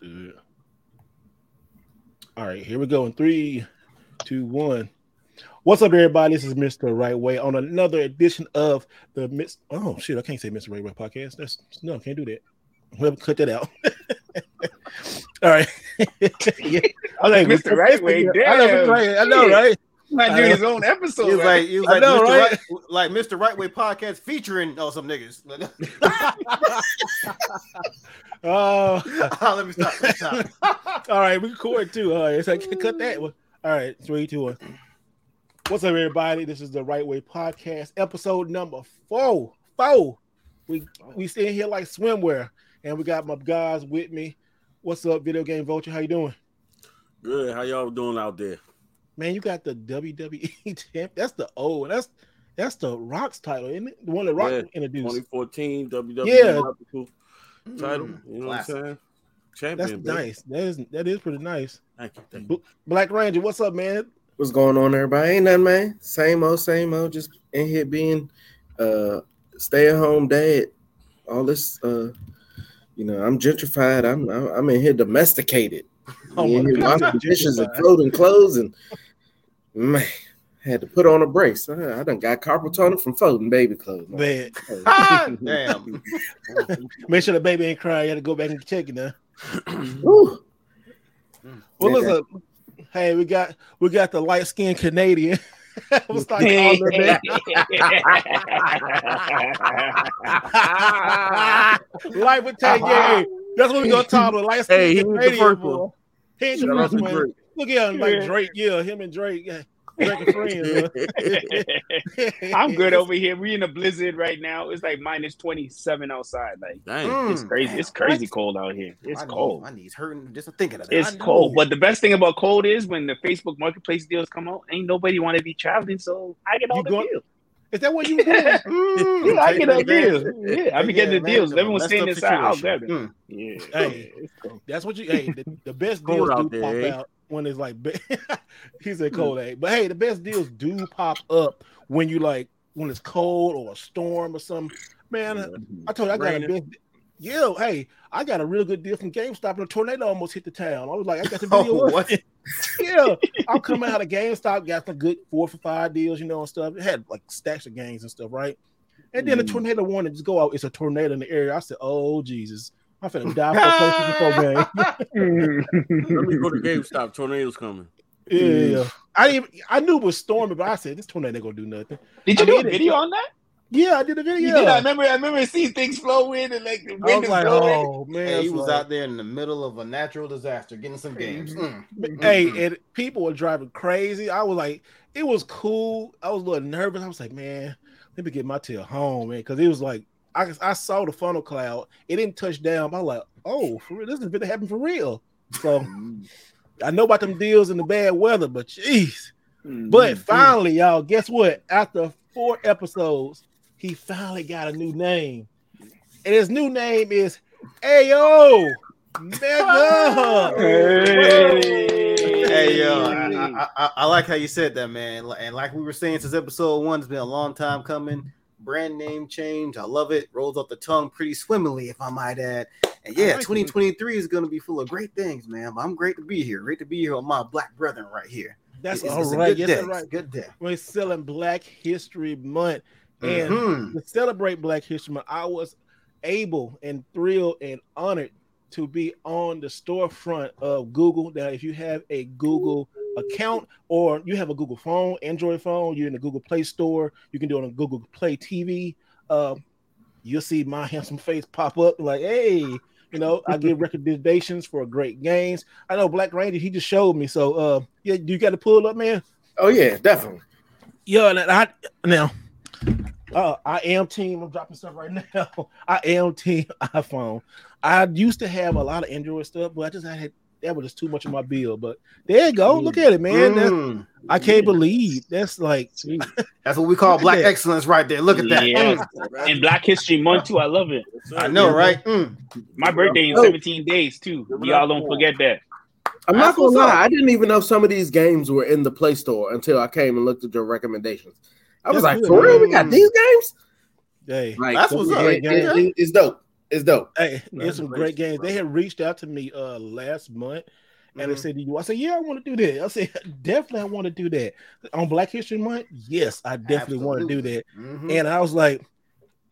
Good. All right, here we go in three, two, one. What's up, everybody? This is Mr. Wright Way on another edition of the Miss. Oh shit, I can't say Mr. Wright Way podcast. That's no, can't do that. We'll cut that out. All right. yeah. I like Mr. Wright Way. I know, right. I know, right? Might do his own episode. He was like, he was like, know, Mr. Right? right? like Mr. Wright Way podcast featuring oh some niggas. Oh, uh, let me stop. Let me stop. All right, we record too. All right, it's like cut that one. All right, three, two, one. What's up, everybody? This is the Wright Way Podcast, episode number four. Four. We we sitting here like swimwear, and we got my guys with me. What's up, Video Game Vulture? How you doing? Good. How y'all doing out there? Man, you got the WWE champ. That's the old. That's that's the Rock's title, isn't it? The one that Rock yeah, introduced. 2014 WWE. Yeah title. Mm, you know Classic. what I'm saying? Champion. That's baby. nice. That is that is pretty nice. Thank you, thank you. Black Ranger, what's up, man? What's going on, everybody? Ain't nothing, man. Same old, same old. Just in here being uh stay at home dad. All this uh you know, I'm gentrified. I'm I'm in here domesticated. Oh my God. washing dishes and folding clothes and man, had to put on a brace. I, I done got carpal tunnel from folding baby clothes. Man. Damn. Make sure the baby ain't crying. You had to go back and check it now. well, listen. Hey, we got we got the light skinned Canadian. Oh, Life with Tay That's what we're gonna talk about. Light skinned hey, Canadian. The first one. He ain't the first one. Look at him like Drake. Yeah, him and Drake. friends. I'm good over here. We in a blizzard right now. It's like minus 27 outside. Like Dang. it's crazy. It's crazy cold out here. It's my cold. my knees hurting just thinking of it. It's cold. But the best thing about cold is when the Facebook marketplace deals come out, ain't nobody want to be traveling. So I get all you the go- deals. Is that what you were doing? mm, yeah, I get the deals. Yeah, I be getting the deals. Everyone's staying inside. I'll grab it. Mm. Yeah, hey, that's what you. Hey, the, the best deals do there, pop eh? out when it's like he said cold egg. Hmm. But hey, the best deals do pop up when you like when it's cold or a storm or something. Man, uh, mm-hmm. I told you I got a best. Yeah, hey, I got a real good deal from GameStop, and a tornado almost hit the town. I was like, I got the video. oh, what? yeah, I'm coming out of GameStop, got some good four for five deals, you know, and stuff. It had like stacks of games and stuff, right? And then mm. the hmm. tornado wanted to just go out. It's a tornado in the area. I said, "Oh Jesus!" I'm finna die for PlayStation 4 game. Let me go to GameStop. Tornadoes coming. Yeah, yeah. I even I knew it was storming, but I said this tornado ain't gonna do nothing. Did you I do a video on that? Yeah, I did a video. You did. I remember. I remember seeing things flow in and like the wind was like, Oh man, hey, he was like... out there in the middle of a natural disaster getting some games. Mm. Hey, and people were driving crazy. I was like, it was cool. I was a little nervous. I was like, man, let me get my tail home, man, because it was like I, I saw the funnel cloud. It didn't touch down. I'm like, oh, for real, this is gonna happen for real. So mm-hmm. I know about them deals in the bad weather, but jeez. Mm-hmm. But finally, y'all, guess what? After four episodes, he finally got a new name. And his new name is Ayo Mega. Hey. hey yo, I, I, I, like how you said that, man. And like we were saying since episode one, it's been a long time coming brand name change. I love it. Rolls off the tongue pretty swimmingly, if I might add. And yeah, 2023 is going to be full of great things, man. But I'm great to be here. Great to be here with my black brethren right here. That's it's, all it's right. Yes, day. right. Good day. We're selling Black History Month, and mm-hmm. to celebrate Black History Month, I was able and thrilled and honored to be on the storefront of Google. Now, if you have a Google account or you have a Google phone, Android phone, you're in the Google Play Store, you can do it on Google Play TV. Uh, you'll see my handsome face pop up like, hey, you know, I give recommendations for great games. I know Black Ranger, he just showed me. So uh yeah, you got to pull up, man. Oh yeah, definitely. Yeah, and I now uh, I am team. I'm dropping stuff right now. I am team iPhone. I used to have a lot of Android stuff, but I just had that was just too much of my bill. But there you go. Look at it, man. Mm. I can't believe that's like that's what we call black excellence right there. Look at that. Yeah. Mm. And Black History Month too. I love it. I know, right? Mm. My birthday in 17 days too. Y'all don't forget that. I'm not gonna lie, I didn't even know some of these games were in the Play Store until I came and looked at your recommendations. I was that's like, good. for real, we got these games? Hey, like, that's what's up. It, it, it's dope. It's dope. Hey, it's some great games. They had reached out to me uh last month and mm-hmm. they said, "You?" I said, "Yeah, I want to do that." I said, "Definitely, I want to do that on Black History Month." Yes, I definitely want to do that. Mm-hmm. And I was like,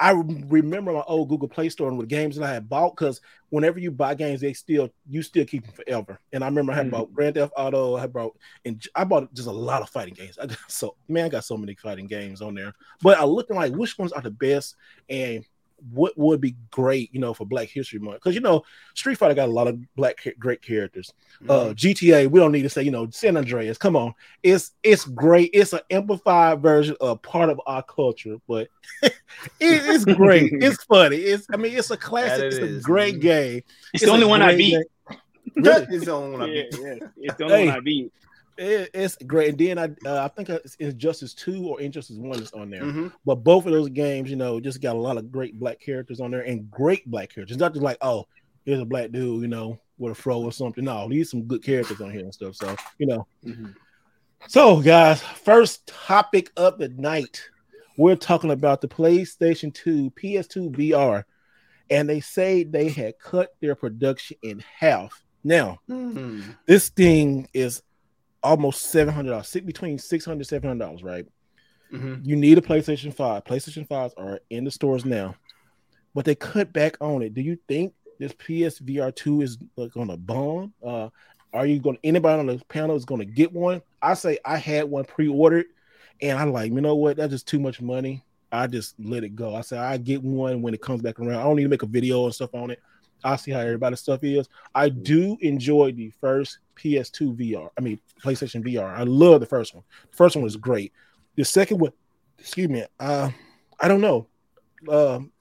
I remember my old Google Play Store and with games that I had bought because whenever you buy games, they still you still keep them forever. And I remember I had mm-hmm. bought Grand Theft Auto, I bought and I bought just a lot of fighting games. I got so man, I got so many fighting games on there. But I looked like which ones are the best and what would be great, you know, for Black History Month? Because you know, Street Fighter got a lot of black great characters. Uh, mm-hmm. Uh, GTA, we don't need to say, you know, San Andreas. Come on, it's it's great. It's an amplified version of part of our culture, but it, it's great. it's funny. It's I mean, it's a classic. It it's is. a great mm-hmm. game. It's, it's the only one I beat. Really? it's the only one I beat. Yeah, yeah. It's the only hey, one I beat it, it's great. And then I uh, I think it's Injustice Two or Injustice One is on there. Mm-hmm. But both of those games, you know, just got a lot of great black characters on there and great black characters. Not just like oh, here's a black dude, you know, with a fro or something. No, these some good characters on here and stuff. So you know. Mm-hmm. So guys, first topic of the night, we're talking about the PlayStation 2, PS2 VR, and they say they had cut their production in half. Now, mm-hmm. this thing is almost seven hundred dollars, between six hundred seven hundred dollars, right? Mm-hmm. You need a PlayStation Five. PlayStation Fives are in the stores now, but they cut back on it. Do you think this PSVR two is going to bomb? Uh, are you going? Anybody on the panel is going to get one? I say I had one pre-ordered, and I'm like, you know what? That's just too much money. I just let it go. I said I get one when it comes back around. I don't need to make a video and stuff on it. I'll see how everybody's stuff is. I do enjoy the first PS2 VR. I mean PlayStation VR. I love the first one. The first one was great. The second one, excuse me, uh, I don't know. Um,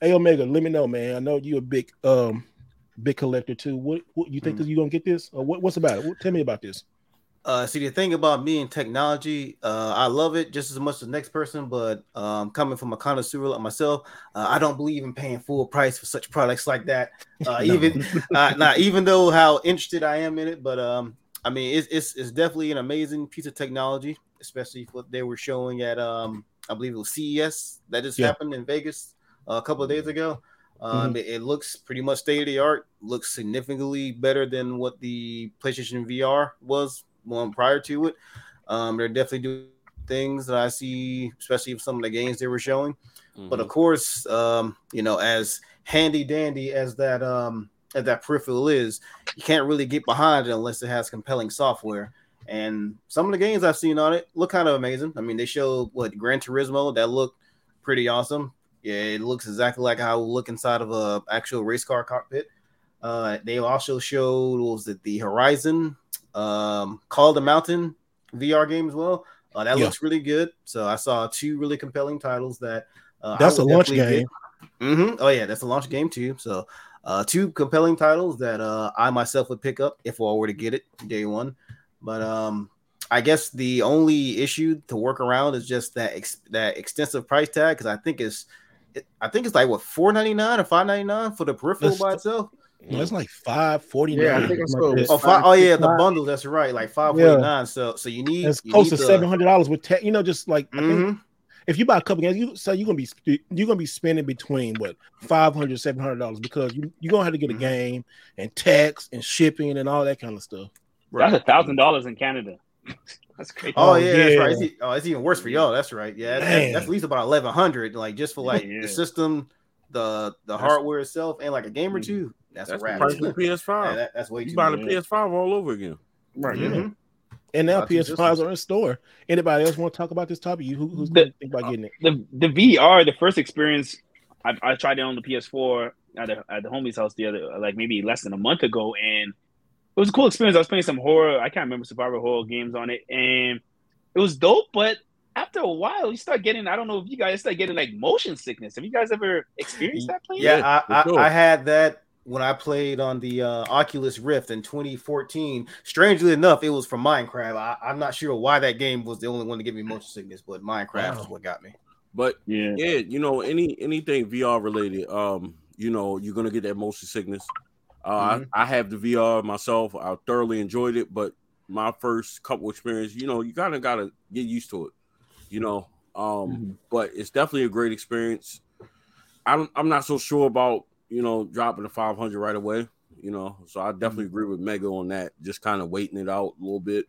A Omega, let me know, man. I know you're a big um big collector too. What, what you think mm. you gonna get this? Or what, what's about it? What, tell me about this. Uh, see, the thing about me and technology, uh, I love it just as much as the next person, but um, coming from a connoisseur like myself, uh, I don't believe in paying full price for such products like that. Uh, even uh, not even though how interested I am in it, but um, I mean, it's, it's, it's definitely an amazing piece of technology, especially what they were showing at um, I believe it was CES that just yeah. happened in Vegas uh, a couple of days ago. Um, mm-hmm. it, it, looks pretty much state of the art. Looks significantly better than what the PlayStation VR was one prior to it. Um, they're definitely doing things that I see, especially some of the games they were showing. Mm-hmm. But of mm-hmm. course, um, you know, as handy dandy as that um as that peripheral is, you can't really get behind it unless it has compelling software. And some of the games I've seen on it look kind of amazing. I mean, they showed what Gran Turismo that looked pretty awesome. Yeah, it looks exactly like how it look inside of a actual race car cockpit. Uh, they also showed was it the Horizon um, Call the Mountain VR game as well. Uh, that yeah. looks really good. So I saw two really compelling titles that uh, that's a launch game. Mm-hmm. Oh yeah, that's a launch game too. So uh, two compelling titles that uh, I myself would pick up if I were to get it day one. But um, I guess the only issue to work around is just that ex- that extensive price tag because I think it's it, I think it's like what four ninety nine or five ninety nine for the peripheral that's, by itself. No, it's like five forty nine. Yeah, I think it's like oh, five, oh yeah, the bundle. That's right, like five forty nine. Yeah. So so you need it's close to seven hundred dollars with tech. You know, just like mm-hmm. if you buy a couple games, you so you're gonna be you're gonna be spending between what 500 700 dollars because you you're gonna have to get a mm-hmm. game and tax and shipping and all that kind of stuff. Right. That's a thousand dollars in Canada. That's crazy. Oh, yeah, yeah. That's right. It's, oh, it's even worse for y'all. That's right. Yeah, that's, that's, at least about eleven hundred, like just for like yeah. the system, the the that's, hardware itself, and like a game or mm-hmm. two. That's, that's a wrap. Price of PS5. Yeah, that, that's way you buying a PS5 all over again. Right. Mm-hmm. And now PS5s are in store. Anybody else want to talk about this topic? You who, who's the, going to think about getting it? The the VR, the first experience, I, I tried it on the PS4 at the at the homie's house the other like maybe less than a month ago, and it was a cool experience. I was playing some horror. I can't remember survival horror games on it, and it was dope. But after a while, you start getting. I don't know if you guys start getting like motion sickness. Have you guys ever experienced that? Playing? Yeah, I, I, I had that when I played on the uh, Oculus Rift in 2014. Strangely enough, it was from Minecraft. I, am not sure why that game was the only one to give me motion sickness, but Minecraft wow. is what got me. But yeah, yeah, you know, any anything VR related, um, you know, you're gonna get that motion sickness. Uh, mm-hmm. I, I, have the VR myself. I thoroughly enjoyed it, but my first couple experience, you know, you kind of gotta get used to it, you know. Um, mm-hmm. but it's definitely a great experience. I'm I'm not so sure about you know, dropping the 500 right away. You know, so I definitely agree with Mega on that. Just kind of waiting it out a little bit.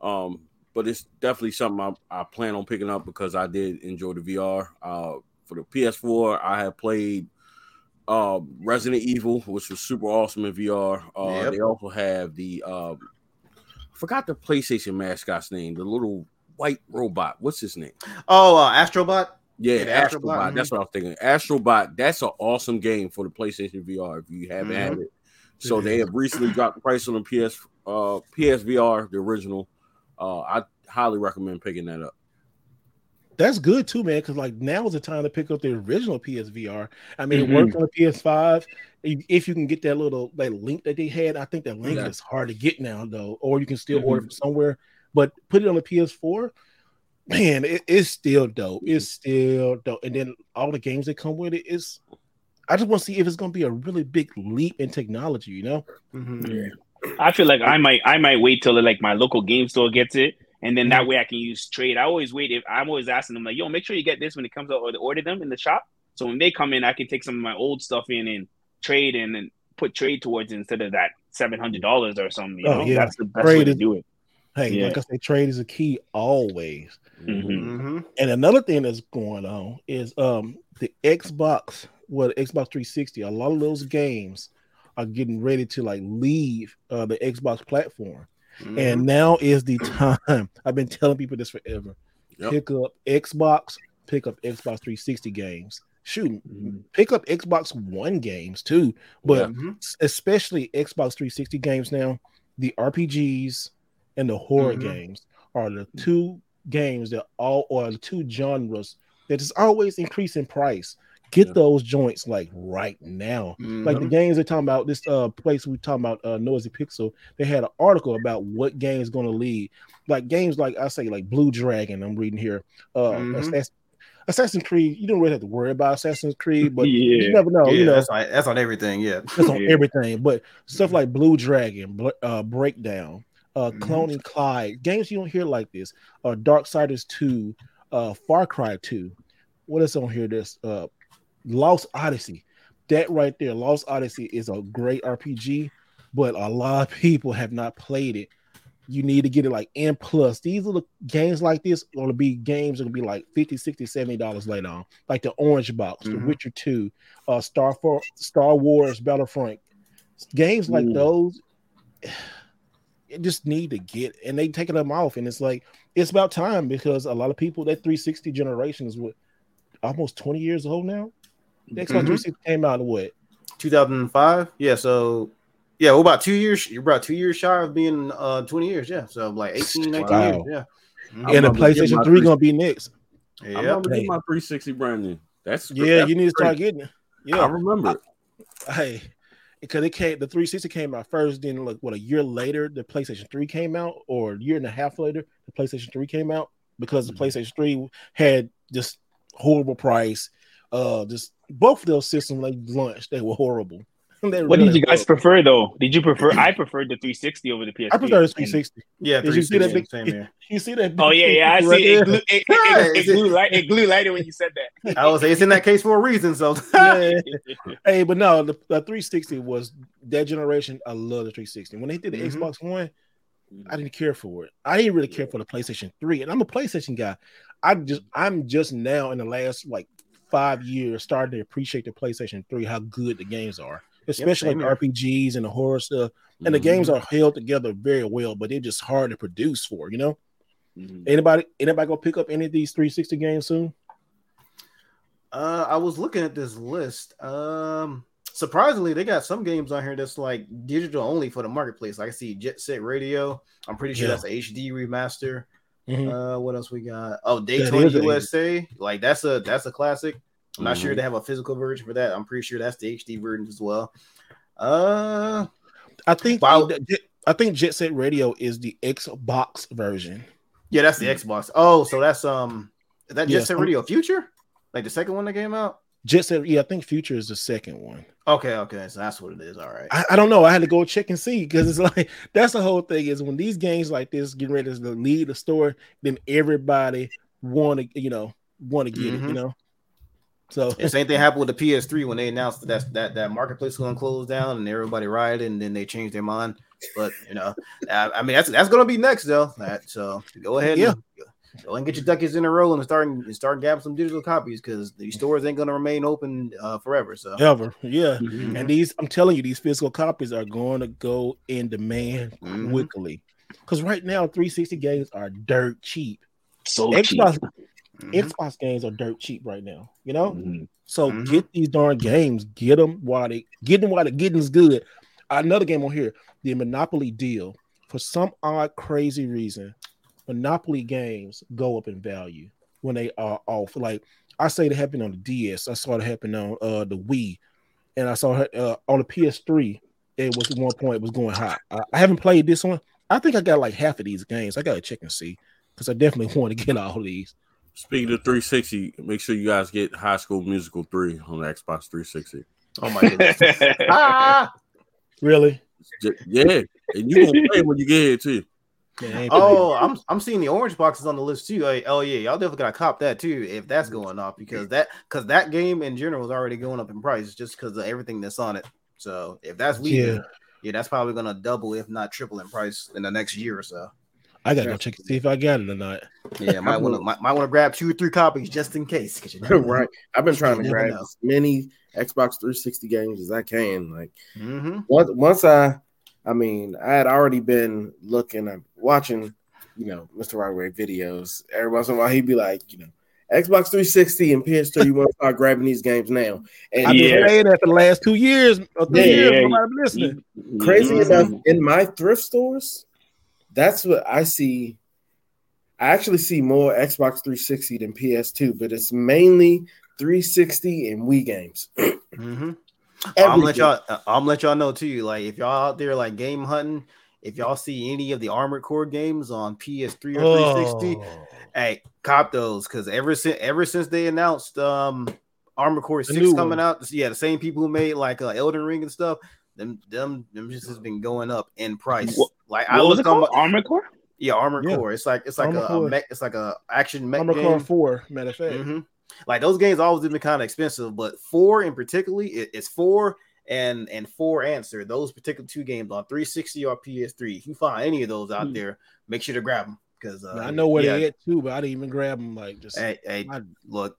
Um, but it's definitely something I, I plan on picking up because I did enjoy the VR. Uh, for the PS4, I have played uh, Resident Evil, which was super awesome in VR. Uh, yep. They also have the uh, I forgot the PlayStation mascot's name, the little white robot. What's his name? Oh, uh, Astrobot. Yeah, Astrobot. Astrobot. Mm-hmm. That's what I was thinking. Astrobot. That's an awesome game for the PlayStation VR. If you haven't mm-hmm. had it, so they have recently dropped the price on the PS uh, PSVR, the original. Uh, I highly recommend picking that up. That's good too, man. Because like now is the time to pick up the original PSVR. I mean, mm-hmm. it works on the PS5. If you can get that little that link that they had, I think that link yeah. is hard to get now though, or you can still mm-hmm. order from somewhere. But put it on the PS4, man, it, it's still dope. It's still dope. And then all the games that come with it is. I just want to see if it's going to be a really big leap in technology. You know. Mm-hmm. Yeah. I feel like I might I might wait till like my local game store gets it and then that mm-hmm. way I can use trade. I always wait if I'm always asking them like, yo, make sure you get this when it comes out or to order them in the shop. So when they come in, I can take some of my old stuff in and trade and then put trade towards instead of that seven hundred dollars or something. You oh, know, yeah. that's the best trade way to do it. Hey, yeah. like I say, trade is a key always. Mm-hmm. Mm-hmm. And another thing that's going on is um the Xbox, well, Xbox 360. A lot of those games are getting ready to like leave uh, the Xbox platform. Mm-hmm. And now is the time. I've been telling people this forever. Yep. Pick up Xbox, pick up Xbox 360 games. Shoot, mm-hmm. pick up Xbox One games too, but yeah. especially Xbox 360 games now. The RPGs and the horror mm-hmm. games are the two games that all or the two genres that is always increasing price. Get yeah. those joints like right now. Mm-hmm. Like the mm-hmm. games they're talking about, this uh place we talking about uh Noisy Pixel, they had an article about what games gonna lead. Like games like I say, like Blue Dragon, I'm reading here. Uh mm-hmm. Assassin's Creed, you don't really have to worry about Assassin's Creed, but yeah. you never know. Yeah, you know, that's on, that's on everything. Yeah, that's on everything. But stuff like Blue Dragon, uh, Breakdown, uh, mm-hmm. Cloning Clyde, games you don't hear like this. Uh, Darksiders Two, uh, Far Cry Two. What What is on here? This uh, Lost Odyssey. That right there, Lost Odyssey is a great RPG, but a lot of people have not played it. You need to get it like N plus. These are the games like this going to be games that will be like 50, 60, 70 dollars later on. Like the Orange Box, mm-hmm. The Witcher 2, uh Star for Star Wars Battlefront. Games like Ooh. those just need to get and they taking them off and it's like it's about time because a lot of people that 360 generation is what almost 20 years old now the Xbox mm-hmm. 360 came out in what? 2005. Yeah, so yeah, well, about two years. You're about two years shy of being uh 20 years. Yeah, so like 18, 19 wow. years. Yeah. Mm-hmm. And the PlayStation 3 gonna be next. Yeah, I'm gonna get my 360 brand new. That's yeah, that's you need to start getting it. Yeah, I remember it. Hey, because it came the 360 came out first, then like what a year later the PlayStation 3 came out, or a year and a half later the PlayStation 3 came out because the mm-hmm. PlayStation 3 had just horrible price, uh, just both of those systems like launched, they were horrible. they what did you guys horrible. prefer though? Did you prefer? I preferred the 360 over the PSP. I prefer the 360. Yeah, did you see that? Big, same here. You see that? Oh yeah, yeah. I see. It, glue, it, it, it, it, glue light. It glue lighter when you said that. I was. It's in that case for a reason. So. yeah. Hey, but no, the, the 360 was that generation. I love the 360. When they did the mm-hmm. Xbox One, I didn't care for it. I didn't really care for the PlayStation 3, and I'm a PlayStation guy. I just I'm just now in the last like five years starting to appreciate the PlayStation 3, how good the games are, especially yep, like RPGs and the horror stuff. And mm-hmm. the games are held together very well, but they're just hard to produce for, you know. Mm-hmm. Anybody anybody gonna pick up any of these 360 games soon? Uh I was looking at this list. Um surprisingly, they got some games on here that's like digital only for the marketplace. Like I see Jet Set Radio. I'm pretty sure yeah. that's a HD remaster. Mm-hmm. Uh, what else we got? Oh, Daytona USA. Like that's a that's a classic. I'm not mm-hmm. sure they have a physical version for that. I'm pretty sure that's the HD version as well. Uh, I think wow. I think Jet Set Radio is the Xbox version. Yeah, that's the mm-hmm. Xbox. Oh, so that's um, is that Jet yes, Set Radio Future? Like the second one that came out? Jet Set, yeah, I think Future is the second one. Okay, okay, so that's what it is. All right. I, I don't know. I had to go check and see because it's like that's the whole thing is when these games like this getting ready to lead the story, then everybody want to, you know, want to get mm-hmm. it, you mm-hmm. know. So the same thing happened with the PS3 when they announced that that that marketplace was gonna close down and everybody rioted and then they changed their mind. But you know, I, I mean that's that's gonna be next though. That, so go ahead, yeah. And, go and get your duckies in a row and start and start grabbing some digital copies because these stores ain't gonna remain open uh, forever. So ever, yeah. Mhm. And these, I'm telling you, these physical copies are going to go in demand Mhm. quickly. Because right now, 360 games are dirt cheap. so cheap. Xbox, Mhm. Xbox games are dirt cheap right now. You know, Mhm. so Mhm. get these darn games, get them while they get them while the getting's good. Another game on here, the Monopoly deal. For some odd, crazy reason, Monopoly games go up in value when they are off. Like I say, it happened on the DS. I saw it happen on uh, the Wii, and I saw it uh, on the PS3. It was at one point it was going hot. I, I haven't played this one. I think I got like half of these games. I gotta check and see because I definitely want to get all of these. Speaking of 360, make sure you guys get High School Musical 3 on the Xbox 360. Oh my goodness. ah! Really? Yeah, and you gonna play when you get here too. Man, I ain't Oh, I'm I'm seeing the orange boxes on the list too. Like, oh yeah, y'all definitely gotta cop that too if that's going off because that because that game in general is already going up in price just because of everything that's on it. So if that's we Yeah. yeah, that's probably gonna double if not triple in price in the next year or so. I gotta go check and see if I got it or not. Yeah, might want to might, might want to grab two or three copies just in case. 'cause you never know. right. I've been trying to grab know. as many Xbox 360 games as I can. Like Mhm. once once I I mean, I had already been looking at watching, you know, Mr. Rodway videos. Every once in a while he'd be like, you know, Xbox 360 and PS3, you want to start grabbing these games now. And I've Yeah. been playing that for the last two years or three Yeah, years. yeah. Nobody been listening. crazy enough, in my thrift stores, that's what I see. I actually see more Xbox 360 than PS2, but it's mainly 360 and Wii games. Mhm. I'm let y'all. uh, I'm let y'all know too. Like if y'all out there like game hunting, if y'all see any of the Armored Core games on PS3 or 360, Oh. hey, cop those because ever since ever since they announced um Armored Core The Six coming one. out, yeah, the same people who made like uh, Elden Ring and stuff, them them them just has been going up in price. What- like I What was was called? Armored Core? yeah, Armored Yeah. Core. It's like it's like Armored a, a mech, it's like a action mech Armored game. Core 4, matter of fact. Mhm. Like those games always been kind of expensive, but four in particularly, it, it's four and and for Answer. Those particular two games on 360 or PS3. If you find any of those out Hmm. there, make sure to grab them because uh, I know where yeah, they at too, but I didn't even grab them. Like just Hey, hey, I- look,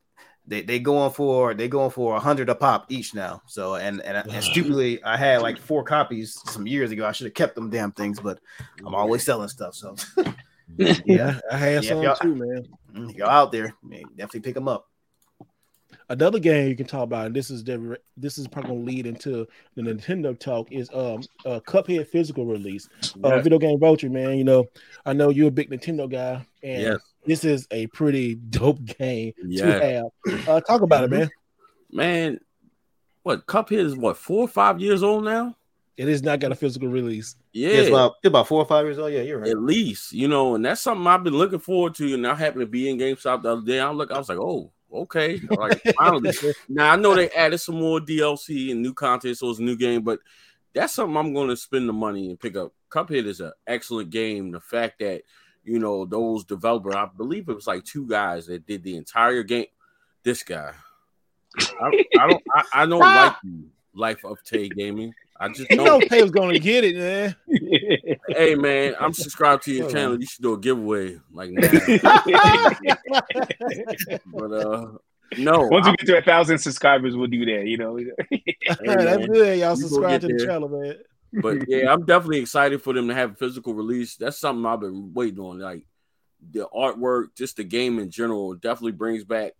they they going for they going for a hundred a pop each now. So and and, and stupidly, I had like four copies some years ago. I should have kept them damn things, but I'm always selling stuff. So yeah, I had Yeah, some y'all- too, man. mm, y'all out there, man, definitely pick them up. Another game you can talk about, and this is the this is probably gonna lead into the Nintendo talk, is um uh Cuphead physical release. Uh, Yeah. video game vulture, man. You know, I know you're a big Nintendo guy, and Yes. This is a pretty dope game Yeah. to have. Uh, talk about it, man. Man, what Cuphead is what four or five years old now? It has not got a physical release. Yeah, Yeah, it's about it's about four or five years old. Yeah, you're right. at least you know, and that's something I've been looking forward to. And I happened to be in GameStop the other day. I look, I was like, oh, okay, like finally. now I know they added some more DLC and new content, so it's a new game, but that's something I'm going to spend the money and pick up. Cuphead is an excellent game. The fact that you know those developer, I believe it was like two guys that did the entire game. This guy, I, I don't, I, I don't like you, Life of Tay Gaming. I just don't. know Tay was gonna get it, man. hey man, I'm subscribed to your channel. You should do a giveaway like now. but uh, no, Once we get to a thousand subscribers, we'll do that. You know. hey, That's good. Y'all subscribe to the there. channel, man. But yeah, I'm definitely excited for them to have a physical release. That's something I've been waiting on. Like the artwork, just the game in general, definitely brings back.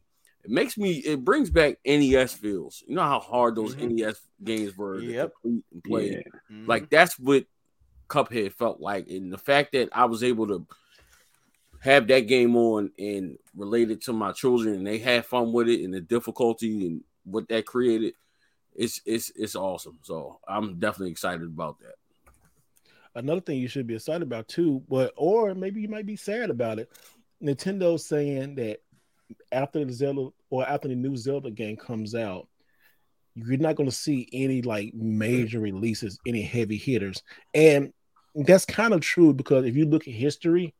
It makes me. It brings back NES feels. You know how hard those Mhm. NES games were Yep. to complete and play. Yeah. Mhm. Like that's what Cuphead felt like, and the fact that I was able to have that game on and relate it to my children, and they had fun with it, and the difficulty and what that created, it's it's it's awesome. So I'm definitely excited about that. Another thing you should be excited about too, but or maybe you might be sad about it. Nintendo saying that after the Zelda or after the new Zelda game comes out, you're not going to see any like major releases, any heavy hitters, and that's kind of true because if you look at history,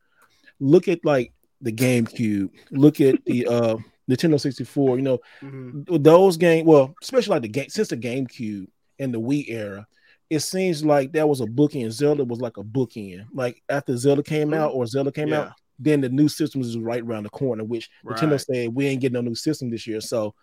look at like the GameCube, look at the uh Nintendo 64, you know, mm-hmm. those games, well, especially like the game since the GameCube and the Wii era, it seems like that was a bookend. Zelda was like a bookend. Like after Zelda came mm-hmm. out or Zelda came yeah. out, then the new systems is right around the corner, which right. Nintendo said we ain't getting no new system this year. So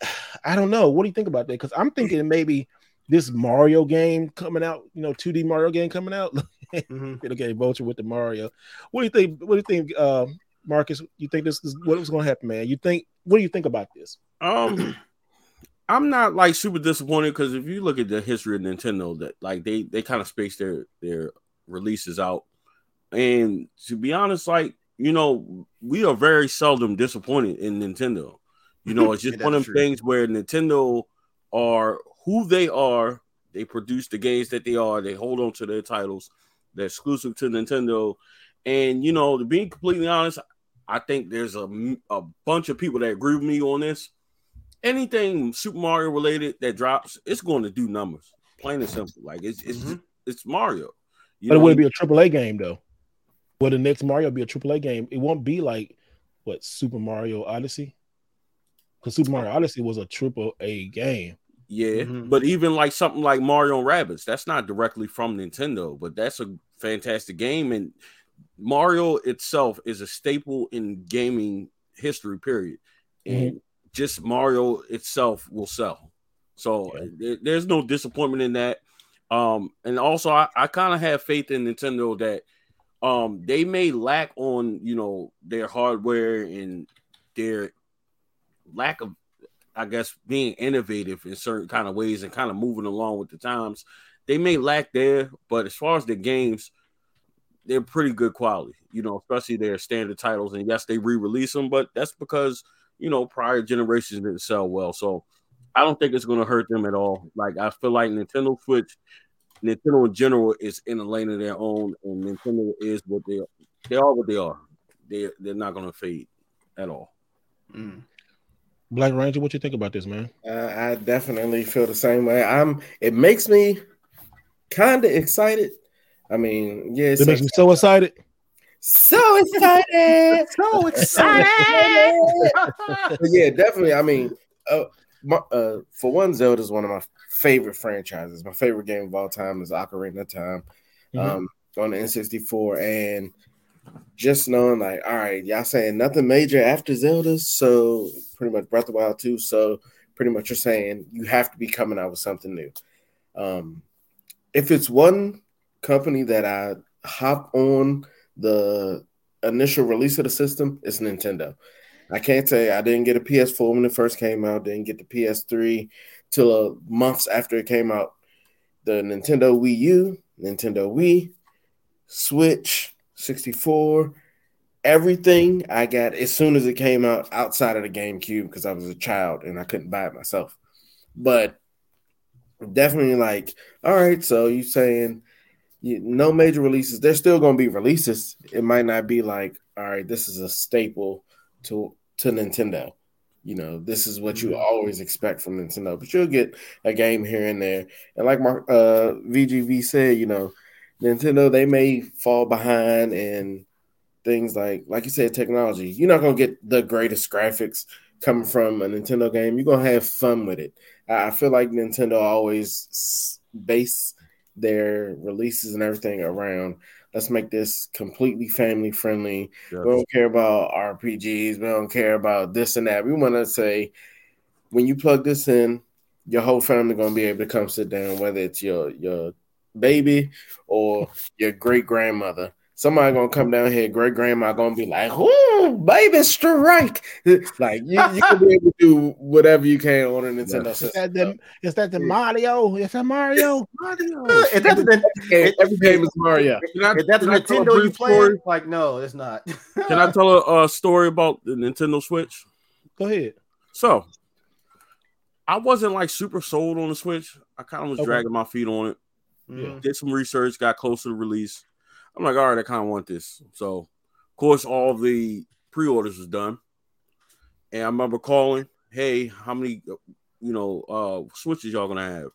I don't know. What do you think about that? Because I'm thinking maybe this Mario game coming out, you know, 2D Mario game coming out. mm-hmm. It'll get vulture with the Mario. What do you think? What do you think, uh, Marcus? You think this is what was going to happen, man? You think? What do you think about this? Um, I'm not like super disappointed because if you look at the history of Nintendo, that like they they kind of space their their releases out, and to be honest, like you know, we are very seldom disappointed in Nintendo. You know, it's just one of them things where Nintendo are who they are. They produce the games that they are. They hold on to their titles. They're exclusive to Nintendo. And you know, to be completely honest, I think there's a, a bunch of people that agree with me on this. Anything Super Mario related that drops, it's going to do numbers. Plain and simple. Like it's it's mm-hmm. it's Mario. You but know, it would be a triple A game though. Will the next Mario be a triple A game? It won't be like what Super Mario Odyssey, because Super Mario Odyssey was a triple A game. Yeah, mm-hmm. but even like something like Mario and Rabbids, that's not directly from Nintendo, but that's a fantastic game. And Mario itself is a staple in gaming history, period. And mm-hmm. just Mario itself will sell. So yeah. there's no disappointment in that. Um, and also I, I kind of have faith in Nintendo that um they may lack on you know their hardware and their lack of I guess being innovative in certain kind of ways and kind of moving along with the times. They may lack there, but as far as the games, they're pretty good quality, you know, especially their standard titles. And yes, they re-release them, but that's because you know prior generations didn't sell well. So I don't think it's going to hurt them at all. Like I feel like Nintendo Switch, Nintendo in general is in a lane of their own, and Nintendo is what they are. They are what they are. They they're not going to fade at all. Mm. Black Ranger, what you think about this, man? Uh, I definitely feel the same way. I'm. It makes me kind of excited. I mean, yeah, it makes me so excited. So excited! so excited! yeah, definitely. I mean, uh, my, uh, for one, Zelda is one of my favorite franchises. My favorite game of all time is Ocarina of Time mm-hmm. um, on the N64, and just knowing like, all right, y'all saying nothing major after Zelda, so pretty much Breath of Wild 2. So pretty much you're saying you have to be coming out with something new. Um, if it's one company that I hop on the initial release of the system, it's Nintendo. I can't say I didn't get a PS4 when it first came out, didn't get the PS3 till months after it came out. The Nintendo Wii U, Nintendo Wii, Switch, 64, everything I got as soon as it came out outside of the GameCube because I was a child and I couldn't buy it myself. But definitely like, all right, so you saying you, no major releases. There's still going to be releases. It might not be like, all right, this is a staple to to Nintendo. You know, this is what you mm-hmm. always expect from Nintendo, but you'll get a game here and there. And like my uh, VGV said, you know, Nintendo they may fall behind in things like like you said technology. You're not gonna get the greatest graphics coming from a Nintendo game. You're gonna have fun with it. I feel like Nintendo always base their releases and everything around let's make this completely family friendly. Yes. We don't care about RPGs. We don't care about this and that. We want to say when you plug this in, your whole family gonna be able to come sit down, whether it's your your baby or your great grandmother. Somebody gonna come down here, great grandma gonna be like, "Ooh, baby strike!" like you, you can be able to do whatever you can on a Nintendo is system. That the, is that the Mario? Is that Mario? Mario. is that the, every game is Mario. I, is that the Nintendo you play? Like, no, it's not. can I tell a, a story about the Nintendo Switch? Go ahead. So, I wasn't like super sold on the Switch. I kind of was okay. dragging my feet on it. Yeah. Did some research, got close to the release. I'm like, all right, I kind of want this. So, of course, all the pre-orders was done, and I remember calling, "Hey, how many, you know, uh, switches y'all gonna have?"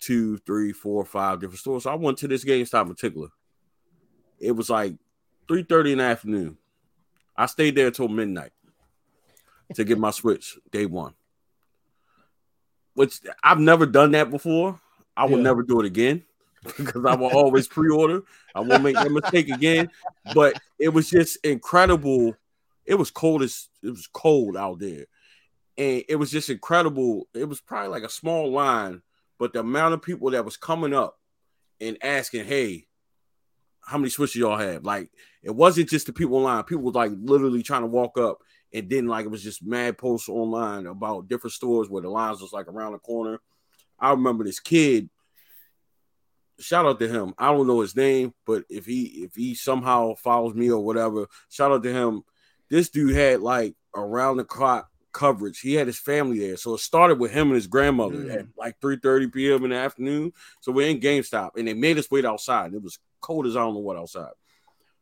Two, three, four, five different stores. So I went to this GameStop in particular. It was like three thirty in the afternoon. I stayed there until midnight. to get my Switch day one. Which I've never done that before. I will yeah. never do it again because I will always pre-order. I won't make that mistake again. But it was just incredible. It was cold as it was cold out there. And it was just incredible. It was probably like a small line, but the amount of people that was coming up and asking, hey, how many switches y'all have? Like it wasn't just the people online. People was like literally trying to walk up and then like it was just mad posts online about different stores where the lines was like around the corner. I remember this kid shout out to him. I don't know his name, but if he if he somehow follows me or whatever, shout out to him. This dude had like around the clock coverage. He had his family there. So it started with him and his grandmother mm. at like 3 30 p.m. in the afternoon. So we're in GameStop and they made us wait outside. It was cold as I don't know what outside.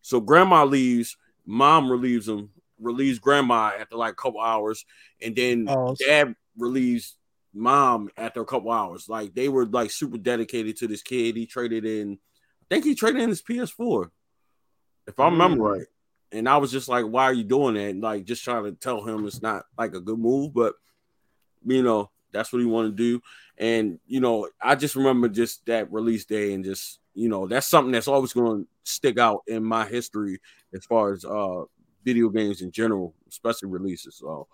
So grandma leaves, mom relieves him, relieves grandma after like a couple hours, and then oh, dad relieves mom after a couple hours. Like they were like super dedicated to this kid. He traded in, I think he traded in his PS4, if I remember mm. right. And I was just like, why are you doing that? And like just trying to tell him it's not like a good move, but you know, that's what he wanted to do. And you know, I just remember just that release day and just you know, that's something that's always going to stick out in my history as far as uh video games in general, especially releases. So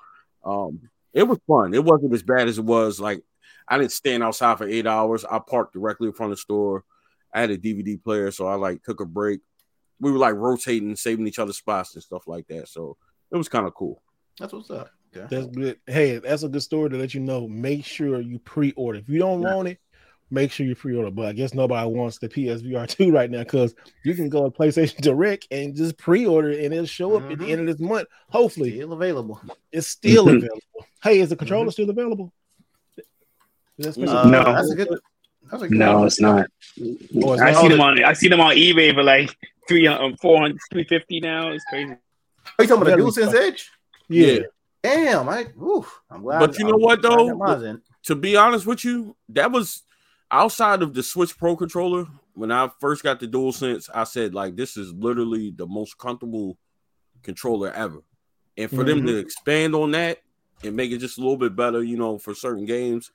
um it was fun. It wasn't as bad as it was. Like I didn't stand outside for eight hours. I parked directly in front of the store. I had a DVD player, so I like took a break. We were like rotating, saving each other spots and stuff like that. So it was kind of cool. That's what's up. Okay. That's good. Hey, that's a good story to let you know. Make sure you pre-order. If you don't yeah. want it, make sure you pre-order. But I guess nobody wants the PSVR 2 right now because you can go to PlayStation Direct and just pre-order and it'll show up mm-hmm. at the mm-hmm. end of this month. Hopefully, still available. It's still available. Hey, is the controller mm-hmm. still available? Uh, no, that's a good. That's a good no, one. it's not. Oh, it's I see them on. I see them on eBay for like 300, 400, 350 now. It's crazy. Are you talking about the DualSense Edge? Yeah. Damn, I. Oof, I'm glad. But you know what though? To be honest with you, that was outside of the Switch Pro controller, when I first got the DualSense, I said like this is literally the most comfortable controller ever. And for mm-hmm. them to expand on that and make it just a little bit better, you know, for certain games,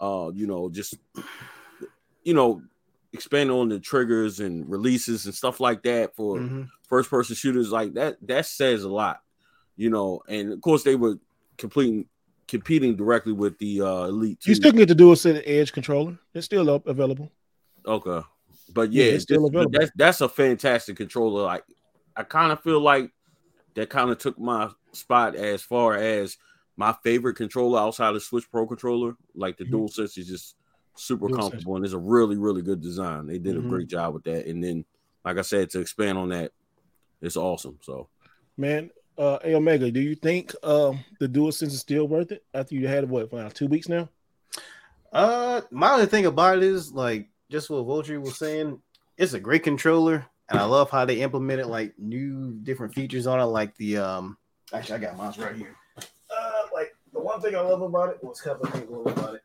uh, you know, just you know, expand on the triggers and releases and stuff like that for mm-hmm. first person shooters like that that says a lot, you know, and of course they were completing competing directly with the uh, Elite. You still get the DualSense Edge controller. It's still up, available. Okay, but yeah, yeah it's still available. That's that's a fantastic controller. Like I kind of feel like that kind of took my spot as far as my favorite controller outside of Switch Pro controller. Like the mm-hmm. DualSense is just super Dual comfortable and it's a really really good design. They did mm-hmm. a great job with that. And then, like I said, to expand on that, it's awesome. So, man, uh, A Omega, do you think um, the dual sense is still worth it after you had it? what for two weeks now? Uh, my only thing about it is like just what Vulture was saying. It's a great controller, and I love how they implemented like new different features on it, like the um. Actually, I got mine right here. Uh, like the one thing I love about it was a couple of things I love about it.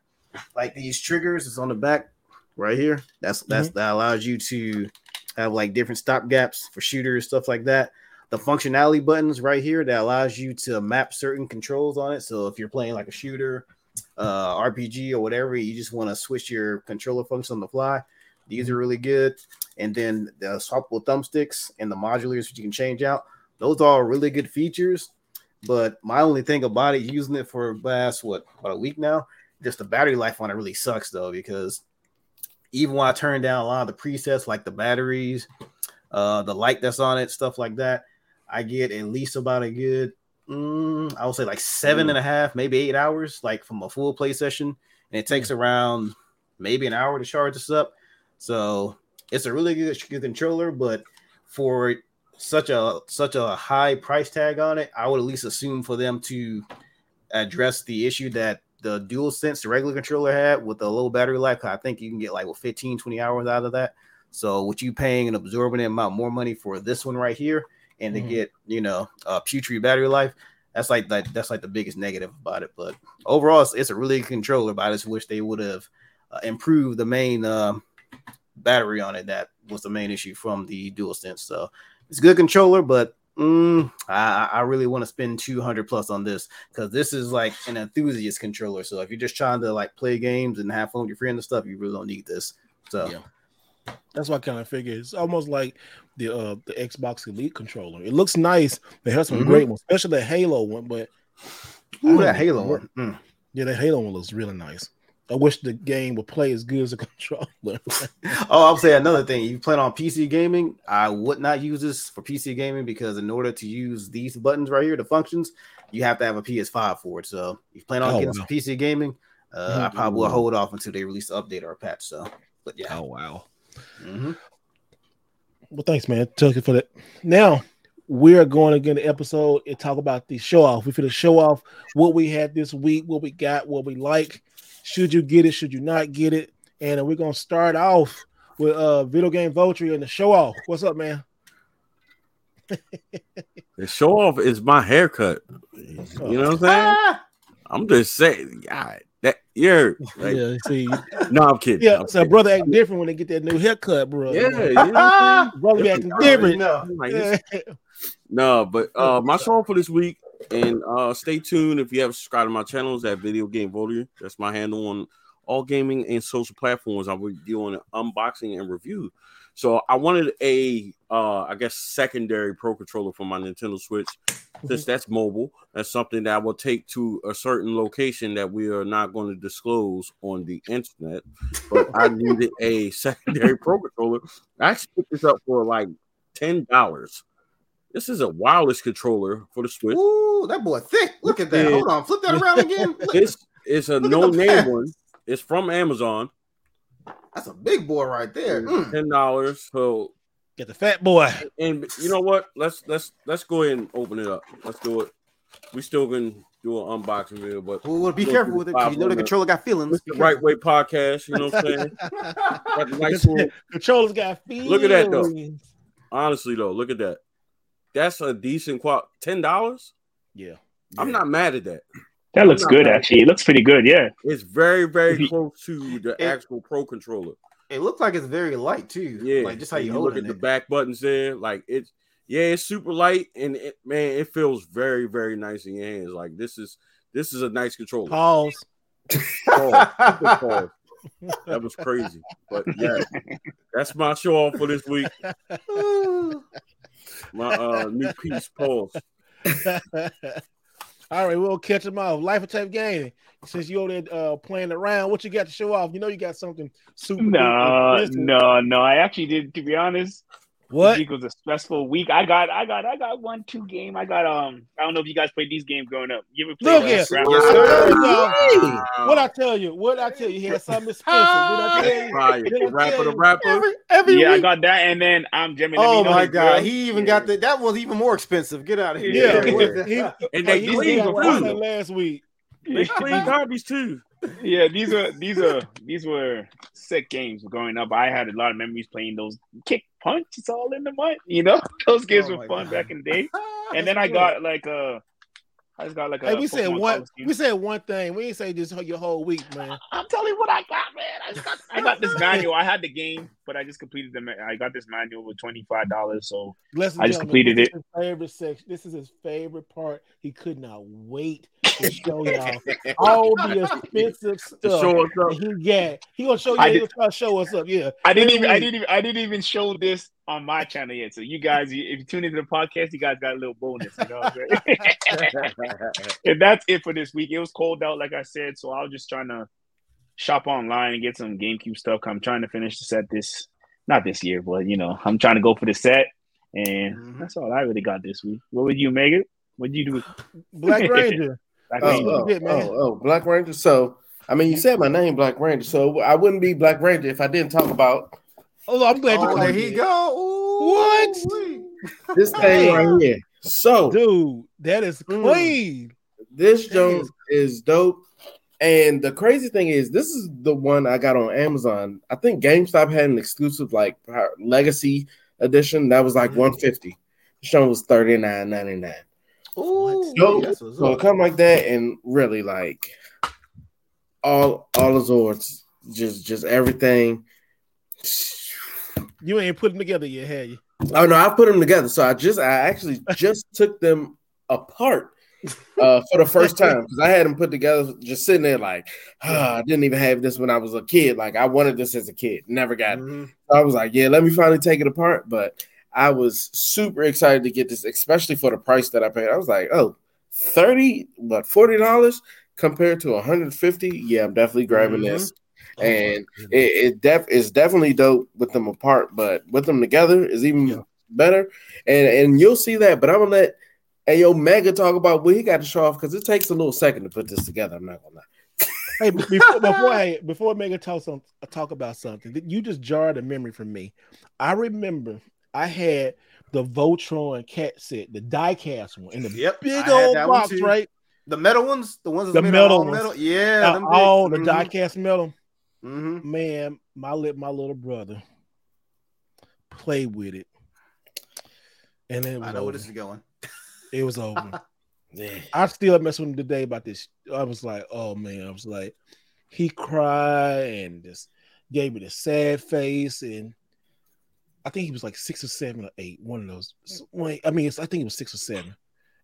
Like these triggers is on the back right here. That's that's mm-hmm. that allows you to have like different stop gaps for shooters, stuff like that the functionality buttons right here that allows you to map certain controls on it. So if you're playing like a shooter, uh, RPG or whatever, you just want to switch your controller function on the fly. These are really good. And then the swappable thumbsticks and the modulars that you can change out. Those are really good features. But my only thing about it, using it for last what about a week now, just the battery life on it really sucks though because even when I turn down a lot of the presets like the batteries, uh, the light that's on it, stuff like that, I get at least about a good, mm, I would say like seven mm. and a half, maybe eight hours, like from a full play session, and it takes around maybe an hour to charge this up. So it's a really good, good controller, but for such a such a high price tag on it, I would at least assume for them to address the issue that the dual sense the regular controller had with a low battery life. I think you can get like what 15, 20 hours out of that. So with you paying an absorbent amount more money for this one right here, and to mm-hmm. get you know uh putrid battery life that's like that that's like the biggest negative about it but overall it's, it's a really good controller but i just wish they would have uh, improved the main uh, battery on it that was the main issue from the dual sense so it's a good controller but mm, I, I really want to spend 200 plus on this because this is like an enthusiast controller. So if you're just trying to like play games and have fun with your friends and stuff, you really don't need this. So yeah. That's what I kind of figure. It's almost like the uh the Xbox Elite controller. It looks nice. They have some mm-hmm. great ones, especially the Halo one. But Ooh, that Halo one. Mm. Yeah, that Halo one looks really nice. I wish the game would play as good as a controller. oh, I'll say another thing. You plan on PC gaming, I would not use this for PC gaming because in order to use these buttons right here, the functions, you have to have a PS5 for it. So if you plan on oh, getting wow. some PC gaming, uh, mm-hmm. I probably will hold off until they release the update or a patch. So, but yeah. Oh wow. Mm-hmm. Well, thanks, man. Took it for that. Now we are going to get an episode and talk about the show off. We're going to show off what we had this week, what we got, what we like should you get it? Should you not get it? And we're gonna start off with uh video game Vulture and the show off. What's up, man? the show off is my haircut. You know what I'm saying? Ah! I'm just saying, God, that you're like, yeah. See, no, I'm kidding. Yeah, I'm so kidding. brother act different when they get that new haircut, bro. Yeah, you know brother be acting different. No, no, but uh, my song for this week and uh, stay tuned if you haven't subscribed to my channels at Video Game Vulture. That's my handle on all gaming and social platforms. I'll be doing an unboxing and review. So I wanted a, uh, I guess, secondary Pro controller for my Nintendo Switch. Since mm-hmm. that's mobile, that's something that I will take to a certain location that we are not going to disclose on the internet. But I needed a secondary Pro controller. I actually picked this up for like ten dollars. This is a wireless controller for the Switch. Ooh, that boy thick. Look at that. Hold on, flip that around again. This is a no name one. It's from Amazon. That's a big boy right there. Mm. Ten dollars. So get the fat boy. And you know what? Let's let's let's go ahead and open it up. Let's do it. We still can do an unboxing video, but well, be careful with it because you know the controller got feelings. The Wright Way podcast, you know what I'm saying? got the nice Controller's got feelings. Look at that though. Honestly though, look at that that's a decent qual. Ten dollars. Yeah. I'm not mad at that. That looks good, actually. It looks pretty good. Yeah, it's very, very close to the it, actual Pro controller. It looks like it's very light too. Yeah, like just how you, you look at it. the back buttons there. Like it's yeah, it's super light and it, man, it feels very, very nice in your hands. Like this is this is a nice controller. Pause. Pause. Pause. that was crazy, but yeah, that's my show off for this week. my uh, new piece, pause. All right, we'll catch them off. Life of Tape Gaming. Since you over there uh, playing around, what you got to show off? You know you got something super. No, no, no. I actually did. To be honest, what? It was a stressful week. I got, I got, I got one, two game. I got um. I don't know if you guys played these games growing up. You ever played? Look here, yes, What I tell you? What I tell you? He had something expensive. What I tell you? rapper, the rapper. Every, every yeah, week. I got that, and then I'm Jimmy. Oh my god, girl. he even yeah. got that. That was even more expensive. Get out of here. Yeah, yeah. he, and they cleaned last week. They cleaned garbage too yeah, these are these are these were sick games growing up. I had a lot of memories playing those kick punch. It's all in the mud, you know. Those games oh were fun God. back in the day. and then I got like a I just got like a. Hey, we said one. We said one thing. We didn't say just your whole week, man. I'm telling you what I got, man. I got, I got this manual. I had the game, but I just completed the. I got this manual with twenty five dollars, so I just completed it. favorite section. This is his favorite part. He could not wait show y'all all the expensive stuff. Show us up. He got. He gonna show you. Try to show us up. Yeah. I didn't even. I didn't even. I didn't even show this on my channel yet. So you guys, if you tune into the podcast, you guys got a little bonus. You know and that's it for this week. It was cold out, like I said, so I was just trying to shop online and get some GameCube stuff. I'm trying to finish the set this, not this year, but you know, I'm trying to go for the set, and mm-hmm. that's all I really got this week. What would you, Megan? What'd you do? Black Ranger. Black oh, Ranger. Oh, oh, oh, Black Ranger. So, I mean, you said my name, Black Ranger. So I wouldn't be Black Ranger if I didn't talk about Oh, I'm glad oh, you there he go. Ooh, what? This thing right here. So, dude, that is mm. clean. This Jones is dope. And the crazy thing is, this is the one I got on Amazon. I think GameStop had an exclusive like legacy edition that was like mm-hmm. 150. The show was 39.99. Ooh, so, so come like that, and really like all all the Zords, just just everything you ain't put them together yet, have you? Oh no, I put them together. So I just I actually just took them apart uh, for the first time because I had them put together, just sitting there like, oh, I didn't even have this when I was a kid. Like I wanted this as a kid, never got mm-hmm. it. So I was like, yeah, let me finally take it apart. But I was super excited to get this, especially for the price that I paid. I was like, oh, 30, what, $40 compared to 150 Yeah, I'm definitely grabbing mm-hmm. this. Oh, and it, it def is definitely dope with them apart, but with them together is even yeah. better. And and you'll see that. But I'm gonna let Hey, yo, Mega talk about what he got to show off because it takes a little second to put this together. I'm not gonna lie. hey, before before, hey, before Mega talk some talk about something, you just jarred a memory from me. I remember I had the Voltron cat set, the die-cast one, and the yep, big old box, right? The metal ones, the ones the metal, ones. metal, yeah, all the mm-hmm. die-cast metal. Mm-hmm. Man, my my little brother play with it, and then I know over. where this is going. It was over. yeah. I still mess with him today about this. I was like, oh man, I was like, he cried and just gave me the sad face, and I think he was like six or seven or eight, one of those. I mean, I think he was six or seven.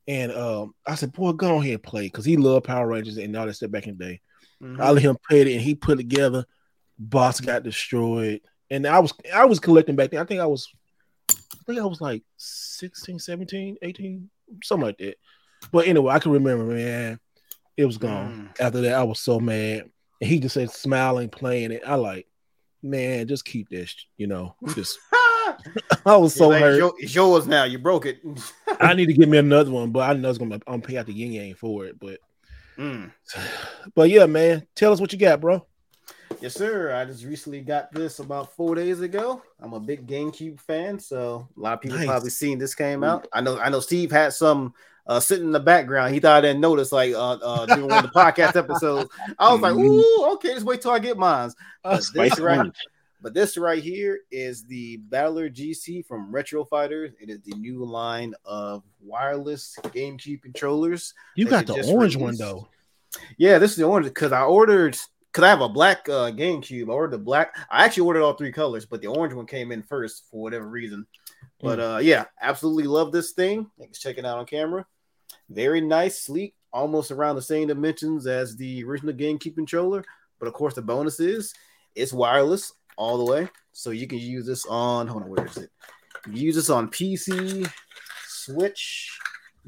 And um, I said, boy, go ahead and play because he loved Power Rangers and all that stuff back in the day. Mm-hmm. I let him play it and he put it together. Boss got destroyed. And I was I was collecting back then. I think I was I think I was like 16, 17, 18, something like that. But anyway, I can remember, man, it was gone. Mm. After that, I was so mad. And he just said smiling, playing it. I like, man, just keep this, you know. Just I was so like, hurt. It's yours now. You broke it. I need to get me another one, but I know it's gonna I'm pay out the yin yang for it. But mm. but yeah, man, tell us what you got, bro. Yes, sir. I just recently got this about four days ago. I'm a big GameCube fan, so a lot of people nice. probably seen this came out. I know. I know. Steve had some uh, sitting in the background. He thought I didn't notice, like uh, uh, during one of the podcast episodes. I was like, mm-hmm. "Ooh, okay, just wait till I get mine." Uh, this right, but this right here is the Battler GC from Retro Fighters. It is the new line of wireless GameCube controllers. You got the orange released. one though. Yeah, this is the orange because I ordered because I have a black uh, GameCube. I ordered the black. I actually ordered all three colors, but the orange one came in first for whatever reason. But mm. uh, yeah, absolutely love this thing. Let's check it out on camera. Very nice, sleek, almost around the same dimensions as the original GameCube controller. But of course, the bonus is it's wireless all the way, so you can use this on. Hold on, where is it? You use this on PC, Switch,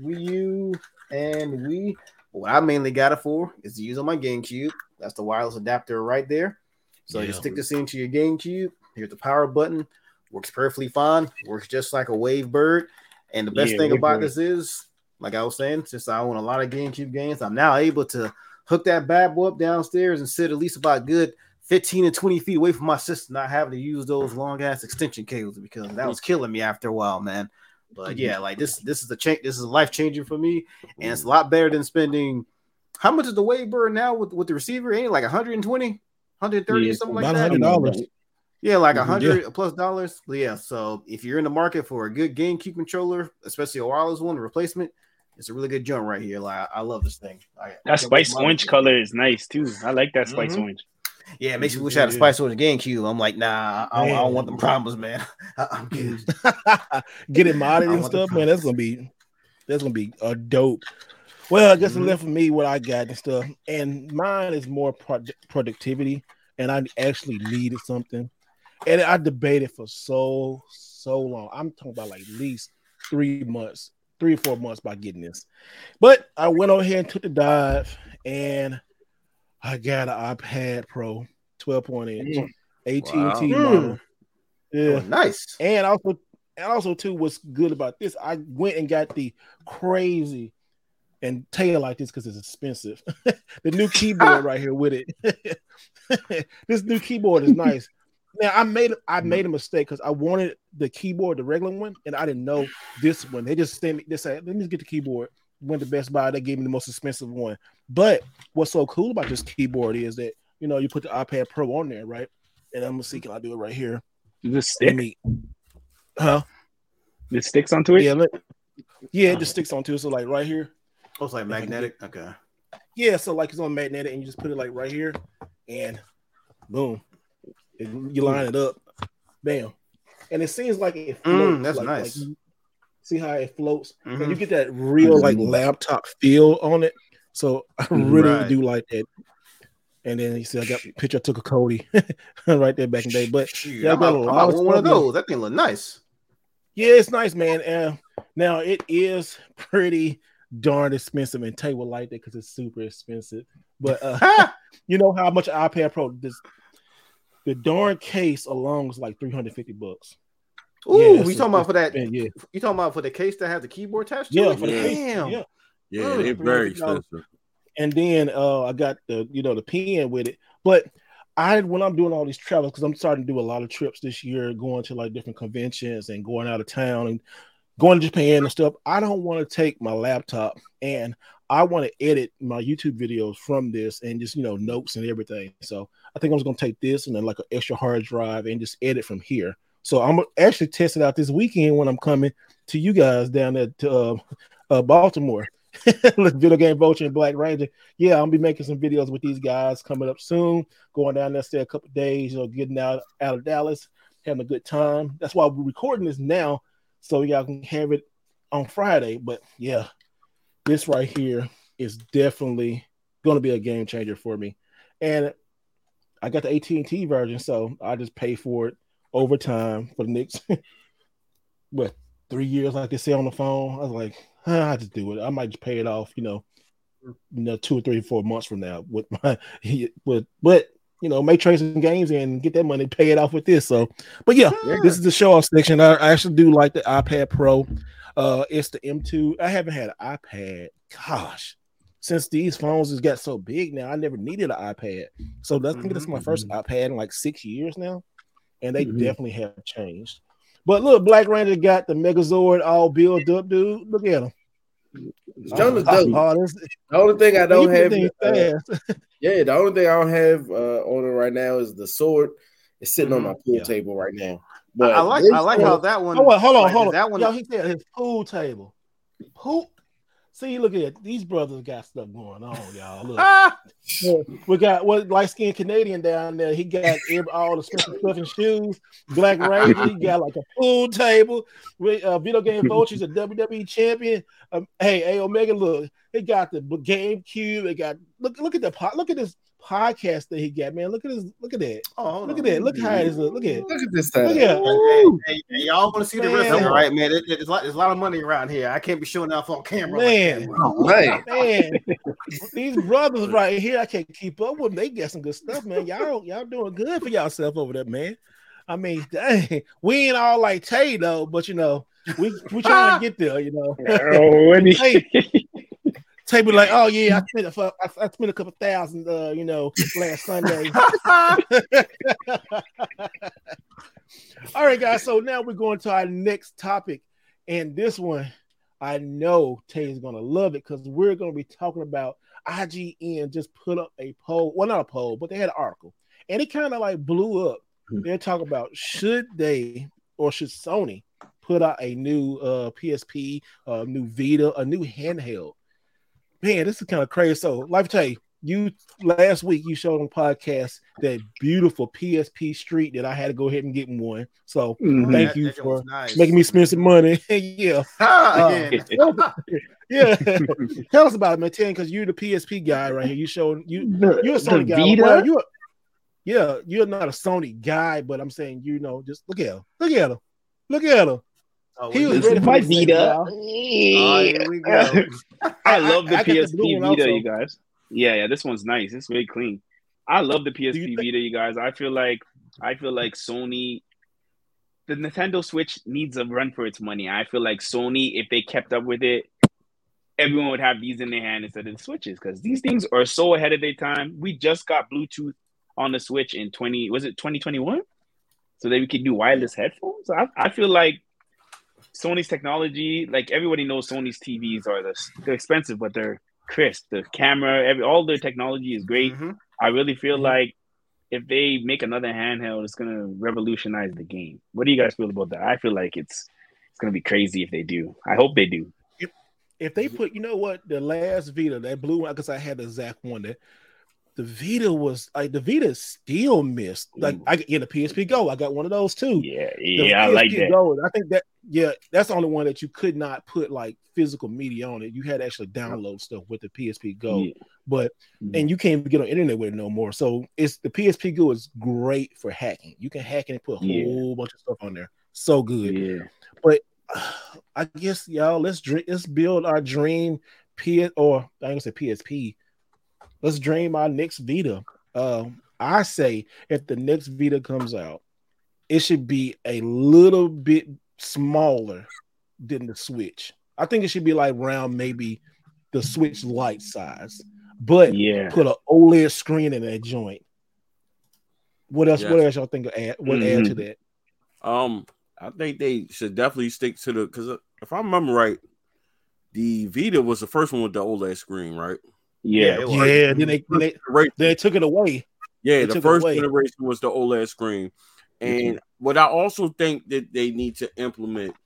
Wii U, and Wii. What I mainly got it for is to use on my GameCube. That's the wireless adapter right there. So yeah. you stick this into your GameCube. Here's the power button. Works perfectly fine. Works just like a WaveBird. And the best yeah, thing about this is, like I was saying, since I own a lot of GameCube games, I'm now able to hook that bad boy up downstairs and sit at least about good 15 and 20 feet away from my sister, not having to use those long ass extension cables because that was killing me after a while, man. But yeah, like this, this is a change. This is life changing for me, and it's a lot better than spending how much is the WaveBird now with, with the receiver? Ain't like 120, 130 yeah, something like that? $100. Yeah, like a hundred yeah. plus dollars. Yeah. So if you're in the market for a good GameCube controller, especially a wireless one, a replacement, it's a really good jump right here. Like I, love this thing. I, that I spice orange color is nice too. I like that spice mm-hmm. orange. Yeah, it makes me wish I had a spice orange GameCube. I'm like, nah, I, I, don't want them problems, man. I, am good. Get it modded and stuff, man. That's gonna be that's gonna be a dope well, I guess mm-hmm. it left for me what I got and stuff, and mine is more pro- productivity, and I actually needed something, and I debated for so so long. I'm talking about like at least three months, three or four months by getting this, but I went over here and took the dive, and I got an iPad Pro, 12 point inch, mm. AT&T wow. model. Mm. Yeah, oh, nice. And also, and also too, what's good about this? I went and got the crazy and tail like this because it's expensive. the new keyboard right here with it. this new keyboard is nice. Now I made I mm-hmm. made a mistake because I wanted the keyboard, the regular one, and I didn't know this one. They just sent me. They said, "Let me get the keyboard." Went to Best Buy. They gave me the most expensive one. But what's so cool about this keyboard is that you know you put the iPad Pro on there, right? And I'm gonna see can I do it right here? The stick, me, huh? It sticks onto it. Yeah, let, yeah, it just sticks onto it. So like right here, Oh, it's like magnetic. Okay. Yeah, so like it's on magnetic, and you just put it like right here, and boom, it, you line it up, bam. and it seems like it mm, floats. Mm, that's like, nice. Like see how it floats, mm-hmm. and you get that real like laptop feel on it. So I really right. do like that. And then he said, "I got a picture I took a Cody right there back in the day." But yeah, I got a lot of one of those. That thing look nice. Yeah, it's nice, man. Uh, now it is pretty darn expensive, and Tay will like that because it's super expensive. But uh, you know how much iPad Pro this the darn case alone is like 350 bucks. Ooh, yeah, we talking about for that? Yeah, you talking about for the case that has the keyboard attached to yeah, it? For yeah, the case, yeah, yeah, mm, it's very expensive. And then uh, I got the you know the pen with it, but I when I'm doing all these travels because I'm starting to do a lot of trips this year, going to like different conventions and going out of town and going to Japan and stuff. I don't want to take my laptop and I want to edit my YouTube videos from this and just you know notes and everything. So I think I'm just gonna take this and then like an extra hard drive and just edit from here. So I'm actually testing out this weekend when I'm coming to you guys down at uh, uh, Baltimore. Video Game Vulture and Black Ranger. Yeah, I'll be making some videos with these guys coming up soon. Going down there, stay a couple days, you know, getting out out of Dallas, having a good time. That's why we're recording this now, so y'all can have it on Friday. But yeah, this right here is definitely going to be a game changer for me. And I got the AT and T version, so I just pay for it over time for the next what three years, like they say on the phone. I was like, huh, I just do it. I might just pay it off, you know, you know, two or three, four months from now with my with but you know, make trades and games and get that money, pay it off with this. So, but yeah, yeah. this is the show off section. I, I actually do like the iPad Pro. Uh, it's the M2. I haven't had an iPad. Gosh, since these phones has got so big now, I never needed an iPad. So that's, mm-hmm. I think that's my first mm-hmm. iPad in like six years now, and they mm-hmm. definitely have changed. But look, Black Ranger got the Megazord all built up, dude. Look at him. Oh, oh, the only thing I don't have, uh, yeah, the only thing I don't have uh, on it right now is the sword. It's sitting mm-hmm. on my pool yeah. table right now. But I like I like how that one. Oh, wait, hold on, hold on. That one, Yo, he said his pool table. Pool. See, look at it. These brothers got stuff going on, y'all. Look, we got what light skinned Canadian down there. He got all the special stuff and shoes. Black Ranger, he got like a pool table. With uh, video game vultures, a WWE champion. Um, hey, A Omega, look, he got the GameCube. They got look, look at the pot. Look at this podcast that he got, man. Look at his, look at that. Oh, look at that. Look how it is. Look at Look at this. Look at hey, hey, hey, y'all want to see the rest of it, right, man? It, it, there's, a lot, there's a lot of money around here. I can't be showing off on camera. Man, like oh, man. man. these brothers right here, I can't keep up with them. They get some good stuff, man. Y'all, y'all doing good for yourself over there, man. I mean, dang, we ain't all like Tay though, but you know, we we trying to get there, you know. Oh, hey, Tay be like, "Oh yeah, I spent a, I, I spent a couple thousand, uh, you know, last Sunday." All right, guys. So now we're going to our next topic, and this one, I know Tay is gonna love it because we're gonna be talking about IGN just put up a poll. Well, not a poll, but they had an article, and it kind of like blew up. Hmm. They're talking about should they or should Sony put out a new uh, PSP, a new Vita, a new handheld man, this is kind of crazy. So, life I tell you, you last week you showed on podcast that beautiful PSP Street that I had to go ahead and get one. So mm-hmm. thank that, you that for nice. making me spend some money. yeah, uh, yeah. Tell us about it, man. Ten, because you're the PSP guy right here. You showed you you're a Sony guy. Well, you yeah, you're not a Sony guy, but I'm saying you know, just look at him, look at him, look at him. Oh, he was ready for my Vita. Oh, here we go. I love the I, PSP Vita, also. you guys. Yeah, yeah, this one's nice. It's really clean. I love the PSP you Vita, you guys. I feel like I feel like Sony the Nintendo Switch needs a run for its money. I feel like Sony, if they kept up with it, everyone would have these in their hand instead of the Switches because these things are so ahead of their time. We just got Bluetooth on the Switch in 20, was it 2021? So that we could do wireless headphones. I, I feel like Sony's technology, like everybody knows Sony's TVs are the they're expensive, but they're crisp. The camera, every all their technology is great. Mm-hmm. I really feel mm-hmm. like if they make another handheld, it's gonna revolutionize the game. What do you guys feel about that? I feel like it's it's gonna be crazy if they do. I hope they do. If, if they put, you know what, the last Vita, that blue one, because I had the exact one that the Vita was like the Vita still missed. Like I get the PSP Go, I got one of those too. Yeah, yeah, I like that. Go, I think that yeah, that's the only one that you could not put like physical media on it. You had to actually download stuff with the PSP Go, yeah. but mm-hmm. and you can't get on internet with it no more. So it's the PSP Go is great for hacking. You can hack and put a yeah. whole bunch of stuff on there. So good. Yeah. But uh, I guess y'all let's drink, let's build our dream PS or I ain't gonna say PSP let's dream our next Vita. Uh, I say if the next Vita comes out, it should be a little bit smaller than the Switch. I think it should be like round maybe the Switch Lite size, but yeah, put an OLED screen in that joint. What else? Yes. What else y'all think Of add? What mm-hmm. add to that? Um, I think they should definitely stick to the because if I remember right, the Vita was the first one with the OLED screen, right? Yeah, yeah. Then they, then they, they took it away. Yeah, they the first generation was the OLED screen, and mm-hmm. what I also think that they need to implement,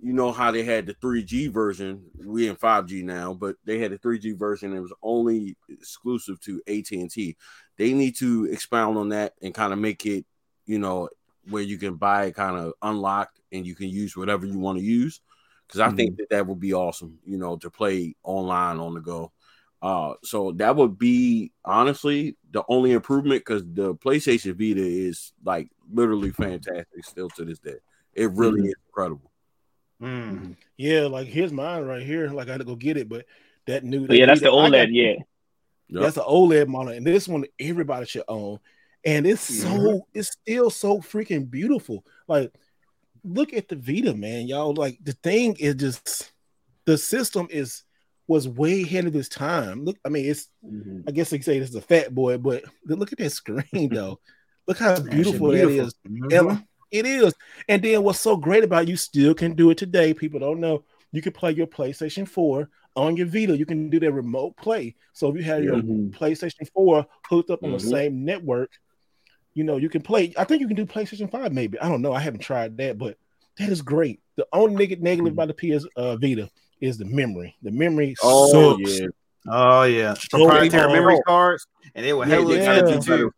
you know, how they had the 3G version. We in 5G now, but they had the 3G version. It was only exclusive to AT and T. They need to expound on that and kind of make it, you know, where you can buy it kind of unlocked and you can use whatever you want to use. Because I mm-hmm. think that that would be awesome, you know, to play online on the go. Uh, so that would be honestly the only improvement because the PlayStation Vita is like literally fantastic still to this day. It really mm-hmm. is incredible. Mm-hmm. Yeah, like here's mine right here. Like I had to go get it, but that new yeah, that's the OLED. Got, yeah, that's the OLED model, and this one everybody should own. And it's mm-hmm. so it's still so freaking beautiful. Like, look at the Vita, man, y'all. Like the thing is just the system is was way ahead of his time. Look, I mean, it's mm-hmm. I guess they say this is a fat boy, but look at that screen though. look how beautiful, beautiful, that is. Mm-hmm. It is. And then what's so great about it, you still can do it today. People don't know. You can play your PlayStation 4 on your Vita. You can do that remote play. So if you have your mm-hmm. PlayStation 4 hooked up on the mm-hmm. same network, you know, you can play. I think you can do PlayStation 5, maybe. I don't know. I haven't tried that, but that is great. The only negative mm-hmm. about the PS uh, Vita is the memory. The memory oh, sucks. Yeah. Oh yeah, proprietary memory cards, and they were yeah, heavily yeah. too.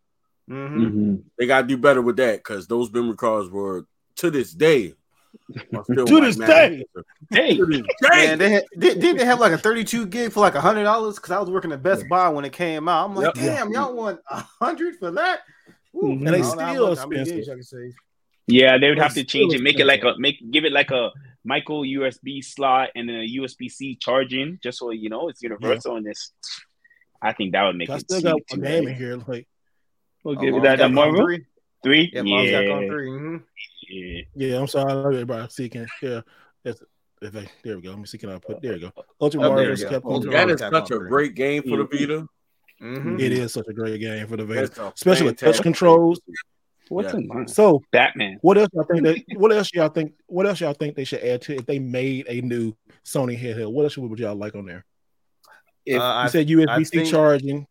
Mm-hmm. Mm-hmm. They got to do better with that because those memory cards were to this day. to, this day. Hey, to this day. Man, they had, didn't they have like a 32 gig for like a hundred dollars? Because I was working at Best Buy when it came out. I'm like, yep. damn, y'all want a hundred for that? Ooh, and they still expensive. I can say. Yeah, they would have to change it, make it like a make give it like a micro USB slot and then a USB C charging, just so you know it's universal. Yeah. And this, I think that would make I it. still got one game in here. Like, we'll give it that, that Marvel three. Three, yeah, yeah. got 3 mm-hmm. yeah. yeah, I'm sorry, I love everybody seeking. Yeah, that's if I, there we go. Let me see. Can I put there? You go. Ultra oh, Mario Capcom. That is such a great game for the Vita. Mm-hmm. It is such a great game for the Vita, especially with touch controls. What's yeah. in mine? So Batman. What else y'all think? They, what else y'all think? What else y'all think they should add to if they made a new Sony handheld? What else would y'all like on there? If uh, you said USB C charging.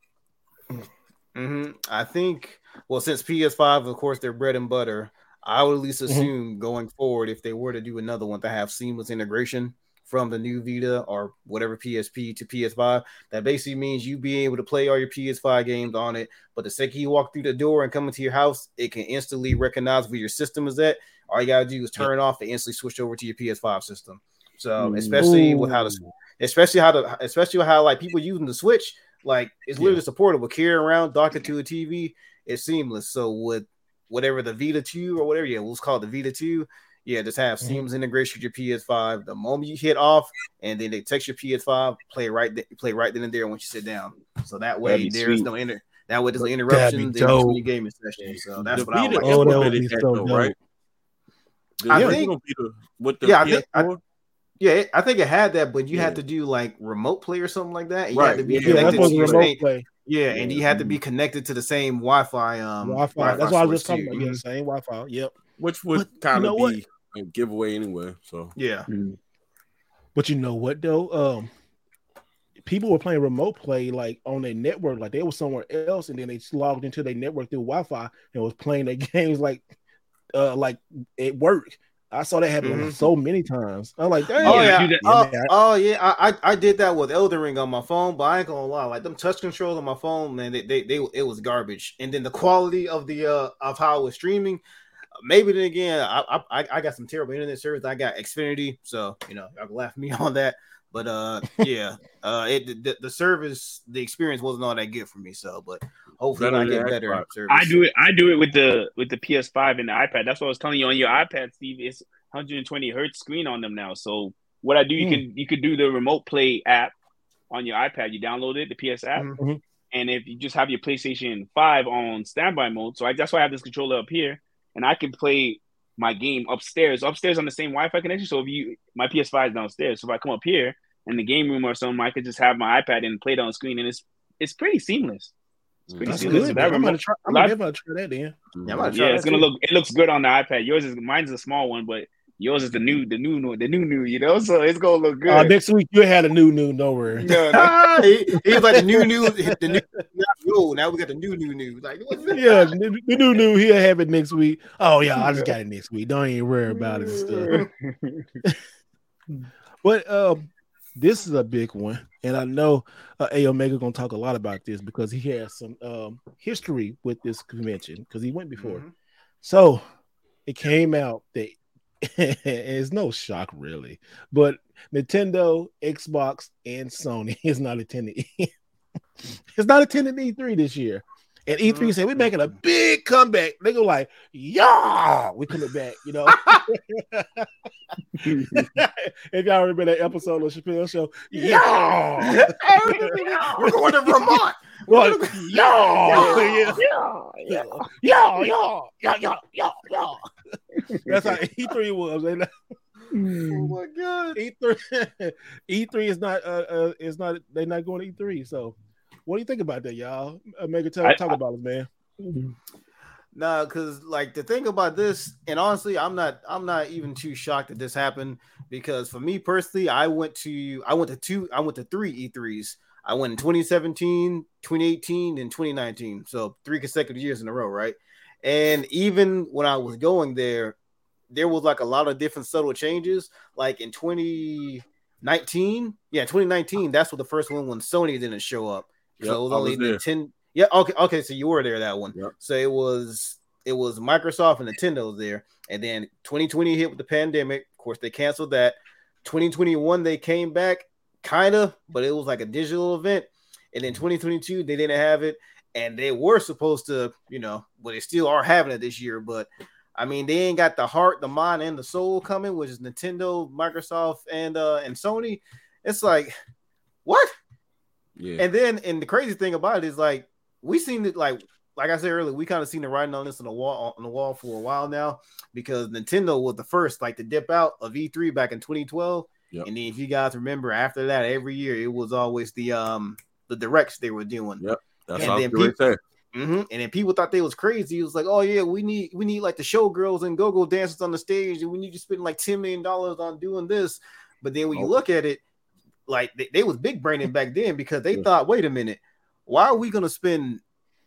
Mm-hmm, I think. Well, since PS5, of course, they're bread and butter. I would at least mm-hmm. assume mm-hmm. going forward, if they were to do another one to have seamless integration, from the new Vita or whatever PSP to PS5. That basically means you be able to play all your PS5 games on it. But the second you walk through the door and come into your house, it can instantly recognize where your system is at. All you gotta do is turn it off and instantly switch over to your PS5 system. So especially Ooh. with how the especially how the especially how like people using the Switch, like it's literally yeah. supportable. Carry around, dock it to a TV, it's seamless. So with whatever the Vita 2 or whatever, yeah, let's call it the Vita 2 yeah, just have mm-hmm. seamless integration with your PS5. The moment you hit off, and then they text your PS5, play right, th- play right then and there once you sit down. So that way there's sweet. no inter. That way there's no interruptions in between gaming sessions. So that's the what I like. Oh, that would be so though, right? I yeah, think with the yeah, I think, I, yeah, I think it had that, but you yeah. had to do like remote play or something like that. You right. had to be yeah, connected to remote play. Yeah, and you had to be connected to the same Wi-Fi. Um, Wi-Fi. Wi-Fi that's why I was talking about. Yeah, same Wi-Fi. Yep. Which would kind of be a giveaway anyway. So yeah. Mm-hmm. But you know what though? Um, people were playing remote play like on their network, like they were somewhere else, and then they logged into their network through Wi-Fi and was playing their games like uh like at work. I saw that happen mm-hmm. so many times. I'm like, Dang, oh yeah, oh, yeah, oh, yeah. I, I, I did that with Elden Ring on my phone, but I ain't gonna lie, like them touch controls on my phone, man, they, they, they it was garbage. And then the quality of the uh of how it was streaming, maybe then again, I I, I got some terrible internet service. I got Xfinity, so you know, y'all can laugh me on that. But uh, yeah, uh, it the, the service, the experience wasn't all that good for me. So, but hopefully, I get better service. I do it. I do it with the with the PS5 and the iPad. That's what I was telling you on your iPad, Steve. It's 120 hertz screen on them now. So what I do, you mm. can you could do the remote play app on your iPad. You download it, the PS app, mm-hmm. and if you just have your PlayStation 5 on standby mode, so I, that's why I have this controller up here, and I can play my game upstairs, upstairs on the same Wi-Fi connection. So if you my PS5 is downstairs, so if I come up here in the game room or something, I could just have my iPad and play it on screen, and it's it's pretty seamless. It's pretty That's seamless. Good, that I'm gonna try. I'm gonna, try that then. Yeah, yeah it's gonna too. look. It looks good on the iPad. Yours is mine's a small one, but yours is the new, the new, new, the new, new. You know, so it's gonna look uh, good. Uh, next week you had a new, new. No worry. No, no. he, he's like the new, new. The new. Yo, now we got the new, new, new. Like, yeah, the, the new, new. He'll have it next week. Oh yeah, I just got it next week. Don't even worry about it stuff. but um, this is a big one, and I know uh, A Omega gonna talk a lot about this because he has some um, history with this convention because he went before. Mm-hmm. So it came out that it's no shock really, but Nintendo, Xbox, and Sony is not attending. it's not attending E3 this year. And E3 mm-hmm. said, We're making a big comeback. They go like, Yeah, we coming back, you know. if y'all remember that episode of Chappelle Show, yeah, we're going to Vermont. Well, yeah, yeah, yeah, yeah, yeah, yeah, yeah. That's how E3 was. Oh hmm. my god, E3, E3 is not, uh, uh, is not. They're not going to E3, so what do you think about that, y'all? Uh, Mega, tell, I, talk I, about it, man. Nah, because like the thing about this, and honestly, I'm not I'm not even too shocked that this happened because for me personally, I went to I went to two I went to three E3s. I went in 2017, 2018, and 2019. So three consecutive years in a row, right? And even when I was going there, there was like a lot of different subtle changes. Like in 2019, yeah, 2019, that's what the first one when Sony didn't show up. Yep, so it was only was Nintendo. Yeah, okay, okay. So you were there that one. Yep. So it was it was Microsoft and Nintendo was there, and then 2020 hit with the pandemic. Of course, they canceled that. 2021 they came back, kind of, but it was like a digital event. And then 2022 they didn't have it, and they were supposed to, you know, but they still are having it this year. But I mean, they ain't got the heart, the mind, and the soul coming, which is Nintendo, Microsoft, and uh and Sony. It's like, what? Yeah. And then, and the crazy thing about it is like we seen it like like I said earlier, we kind of seen the writing on this on the wall on the wall for a while now because Nintendo was the first like to dip out of E3 back in 2012. Yep. And then if you guys remember after that, every year it was always the um the directs they were doing. Yep. That's and then people, mm-hmm, and then people thought they was crazy. It was like, oh yeah, we need we need like the showgirls and go-go dancers on the stage, and we need to spend like $10 million on doing this. But then when you look at it, like they, they was big braining back then because they yeah. thought, wait a minute, why are we gonna spend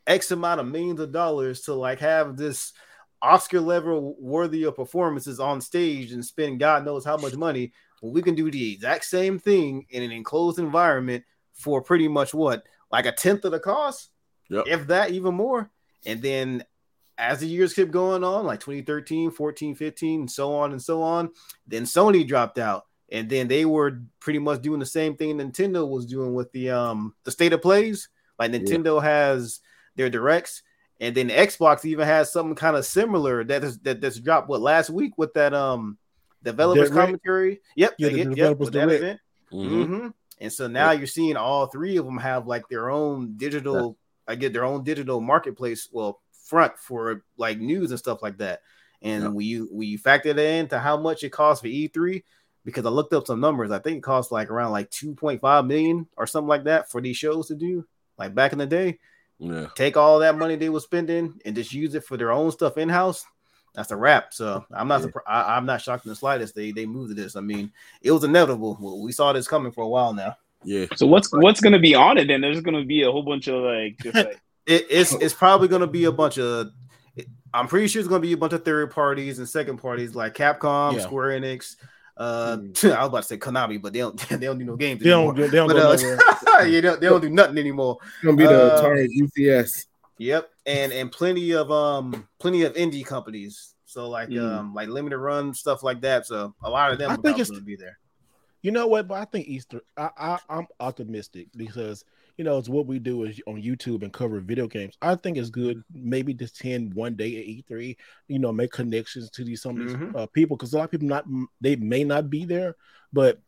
X amount of millions of dollars to like have this Oscar level worthy of performances on stage and spend God knows how much money when we can do the exact same thing in an enclosed environment for pretty much what like a tenth of the cost, yep. if that even more. And then as the years kept going on, like 2013, 14, 15, and so on and so on, then Sony dropped out and then they were pretty much doing the same thing Nintendo was doing with the um the state of plays. Like Nintendo yeah. has their directs, and then Xbox even has something kind of similar that is that that's dropped what last week with that um developers Direct. commentary. Yep, yeah, the yep, with that event. Mm-hmm. Mm-hmm. And so now yep. you're seeing all three of them have like their own digital, I get their own digital marketplace, well, front for like news and stuff like that. And yep. when you when you factor that into how much it costs for E3, because I looked up some numbers. I think it cost like around like 2.5 million or something like that for these shows to do, like back in the day. Yeah. Take all that money they were spending and just use it for their own stuff in house. That's a wrap. So I'm not yeah. I, am not shocked in the slightest. They they moved to this. I mean, it was inevitable. We saw this coming for a while now. Yeah. So what's what's gonna be on it then? There's gonna be a whole bunch of like, like... it, it's it's probably gonna be a bunch of I'm pretty sure it's going to be a bunch of third parties and second parties like Capcom, yeah. Square Enix. Uh, mm. I was about to say Konami, but they don't they don't do no games. They anymore. don't. They don't. But, uh, yeah, they don't, they don't do nothing anymore. It's gonna be the uh, Atari VCS. Yep, and and plenty of um plenty of indie companies. So like mm. um like limited run stuff like that. So a lot of them I think it's, gonna be there. You know what? But I think E3. I, I I'm optimistic because you know, it's what we do is on YouTube and cover video games. I think it's good maybe to attend one day at E3, you know, make connections to these some of these mm-hmm. uh, people because a lot of people not they may not be there, but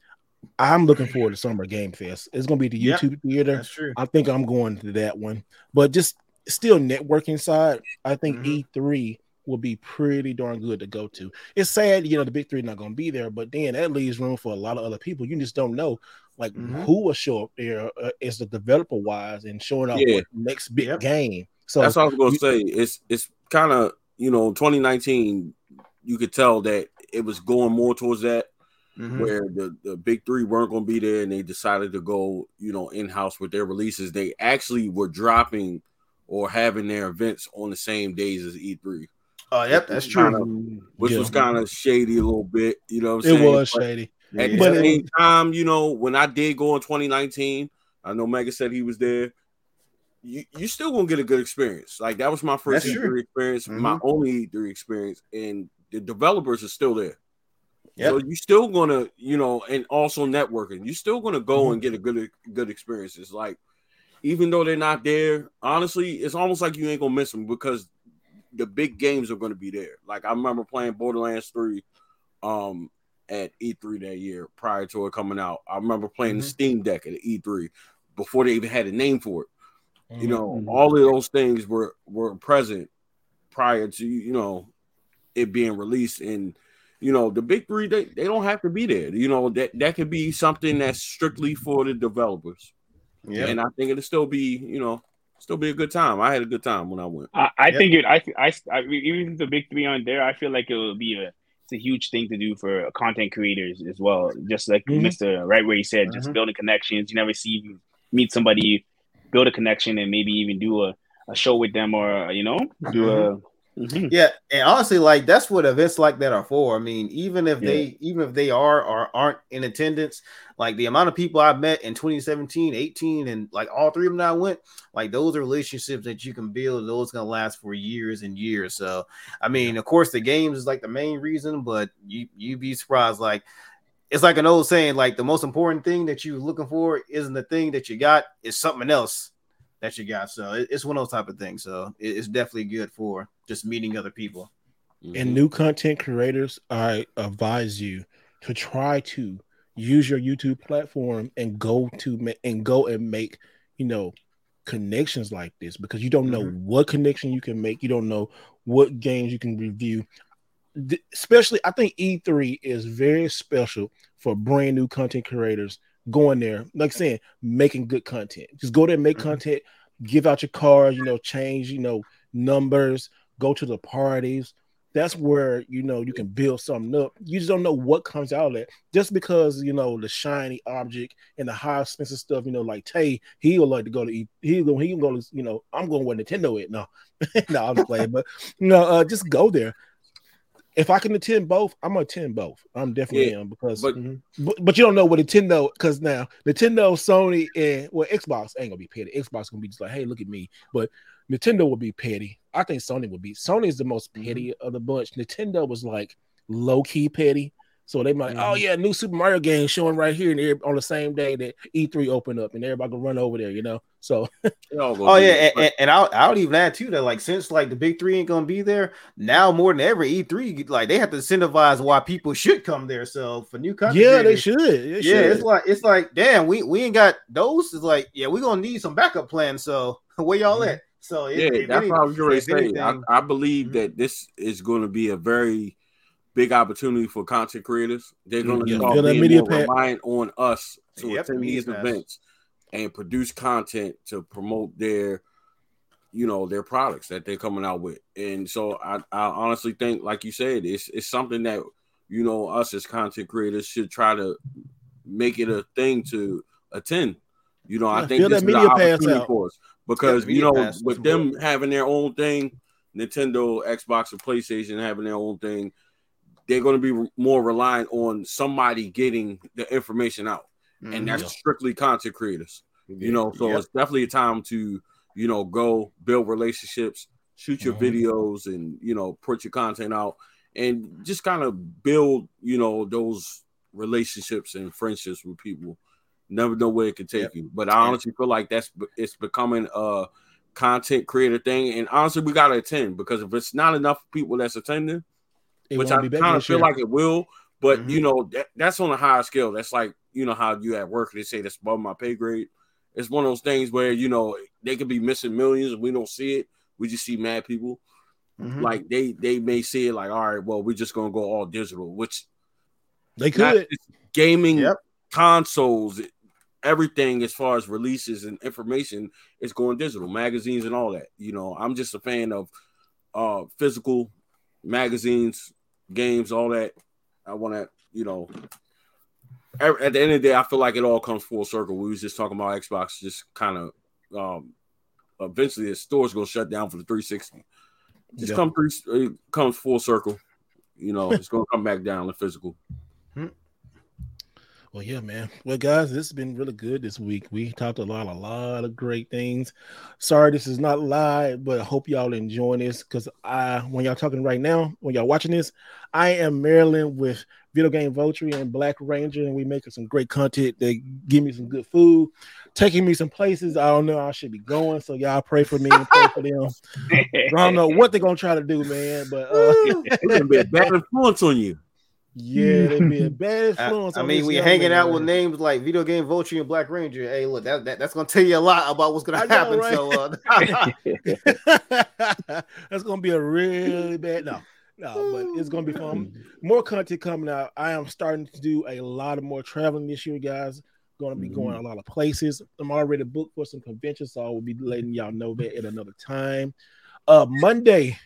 I'm looking forward to Summer Game Fest. It's gonna be the YouTube yep, theater. That's true. I think I'm going to that one, but just still networking side, I think mm-hmm. E3 will be pretty darn good to go to. It's sad, you know, the big three not going to be there, but then that leaves room for a lot of other people. You just don't know, like mm-hmm. who will show up there uh, as the developer wise and showing up yeah. next big yep. game. So that's what I was going to say. It's it's kind of you know 2019. You could tell that it was going more towards that. Mm-hmm. Where the, the big three weren't going to be there, and they decided to go, you know, in house with their releases. They actually were dropping or having their events on the same days as E3. Oh, yep, that's true. Kind of, which yeah. was kind of shady a little bit, you know. it saying? was but shady. At yeah. the same time, you know, when I did go in 2019, I know Mega said he was there. You you still gonna get a good experience. Like that was my first E3 experience, mm-hmm. my only E3 experience, and the developers are still there. Yep. So you still gonna, you know, and also networking. You're still gonna go mm-hmm. and get a good good experiences. Like even though they're not there, honestly, it's almost like you ain't gonna miss them because the big games are going to be there. Like I remember playing Borderlands 3 um at E3 that year prior to it coming out. I remember playing mm-hmm. the Steam Deck at E3 before they even had a name for it. Mm-hmm. You know, mm-hmm. all of those things were were present prior to you know it being released and you know the big three they, they don't have to be there you know that that could be something that's strictly for the developers yeah and i think it'll still be you know still be a good time. I had a good time when I went. I, I yep. think it. I, I, I even the big three on there, I feel like it will be a it's a huge thing to do for content creators as well. Just like mm-hmm. Mister right where he said, mm-hmm. just building connections. You never see you meet somebody, build a connection, and maybe even do a, a show with them or you know do a mm-hmm. Yeah, and honestly, like that's what events like that are for. I mean, even if yeah. they even if they are or aren't in attendance, like the amount of people I met in 2017, 18, and like all three of them that I went, like those are relationships that you can build. Those gonna last for years and years. So, I mean, of course, the games is like the main reason, but you you'd be surprised. Like, it's like an old saying, like the most important thing that you're looking for isn't the thing that you got, is something else that you got. So it's one of those type of things. So it's definitely good for just meeting other people. Mm-hmm. And new content creators, I advise you to try to use your YouTube platform and go to and go and make you know connections like this because you don't know mm-hmm. what connection you can make. You don't know what games you can review. Especially, I think E3 is very special for brand new content creators going there, like saying, making good content. Just go there, make mm-hmm. content, give out your cards, you know, change, you know, numbers, go to the parties. That's where you know you can build something up. You just don't know what comes out of it. Just because you know the shiny object and the high expensive stuff, you know, like Tay, he would like to go to eat. He go, he can go to, you know, I'm going where Nintendo is. No, no, I'm playing, but you know, uh, just go there if I can attend both, I'm gonna attend both. I'm definitely yeah, am because, but, mm-hmm. but, but you don't know what Nintendo because now Nintendo, Sony, and well, Xbox ain't gonna be petty. Xbox gonna be just like, hey, look at me. But Nintendo will be petty. I think Sony would be. Sony is the most petty mm-hmm. of the bunch. Nintendo was like low key petty. So they might, oh, mm-hmm. oh yeah, new Super Mario game showing right here and on the same day that E3 opened up, and everybody gonna run over there, you know. So, oh yeah, and, and, I'll I'll even add too that like since like the big three ain't gonna be there now more than ever, E3 like they have to incentivize why people should come there. So for new countries, yeah, they should. They yeah, should. it's like it's like damn, we we ain't got those. It's like yeah, we gonna need some backup plans. So where y'all mm-hmm. at? So yeah, that's any, what I was going to say. I, I, believe mm-hmm. that this is going to be a very big opportunity for content creators. They're going to yeah. start being media more reliant on us to yep, attend these pass. events and produce content to promote their, you know, their products that they're coming out with. And so I, I honestly think, like you said, it's it's something that you know us as content creators should try to make it a thing to attend. You know, yeah, I think this is an opportunity for us because you know, with them having their own thing, Nintendo, Xbox, and PlayStation having their own thing, they're going to be more reliant on somebody getting the information out, mm-hmm. and that's strictly content creators. You know, so yep. it's definitely a time to you know go build relationships, shoot your mm-hmm. videos, and you know put your content out, and just kind of build you know those relationships and friendships with people. Never know where it can take yep. you, but I honestly feel like that's it's becoming a content creator thing, and honestly, we gotta attend because if it's not enough people that's attending it which I kind of feel like it will. But mm-hmm. you know, that, that's on a higher scale. That's like you know how you at work they say that's above my pay grade. It's one of those things where you know they could be missing millions and we don't see it. We just see mad people. Mm-hmm. Like they they may see it like, all right, well, we're just gonna go all digital, which they could gaming yep. consoles, everything as far as releases and information is going digital, magazines and all that. You know, I'm just a fan of uh physical magazines, games, all that. I want to, you know, at the end of the day, I feel like it all comes full circle. We was just talking about Xbox, just kind of um, eventually the store's gonna shut down for the 360. Just yeah. come through, it comes full circle. You know, it's gonna come back down the physical. Well, yeah, man. Well, guys, this has been really good this week. We talked a lot, a lot of great things. Sorry, this is not live, but I hope y'all enjoying this because I, when y'all talking right now, when y'all watching this, I am Maryland with Video Game Vulture and Black Ranger, and we making some great content. They give me some good food, taking me some places I don't know I should be going. So y'all pray for me and pray for them. I don't know what they're gonna try to do, man, but uh, it's gonna be a bad influence on you. Yeah, they be a bad influence. I, I mean, we hanging out with names like Video Game Vulture and Black Ranger. Hey, look, that, that that's gonna tell you a lot about what's gonna know, happen. Right? So uh, that's gonna be a really bad no. No, but it's gonna be fun. More content coming out. I am starting to do a lot of more traveling this year, guys. Gonna be going mm-hmm. a lot of places. I'm already booked for some conventions, so I will be letting y'all know that at another time. Uh Monday,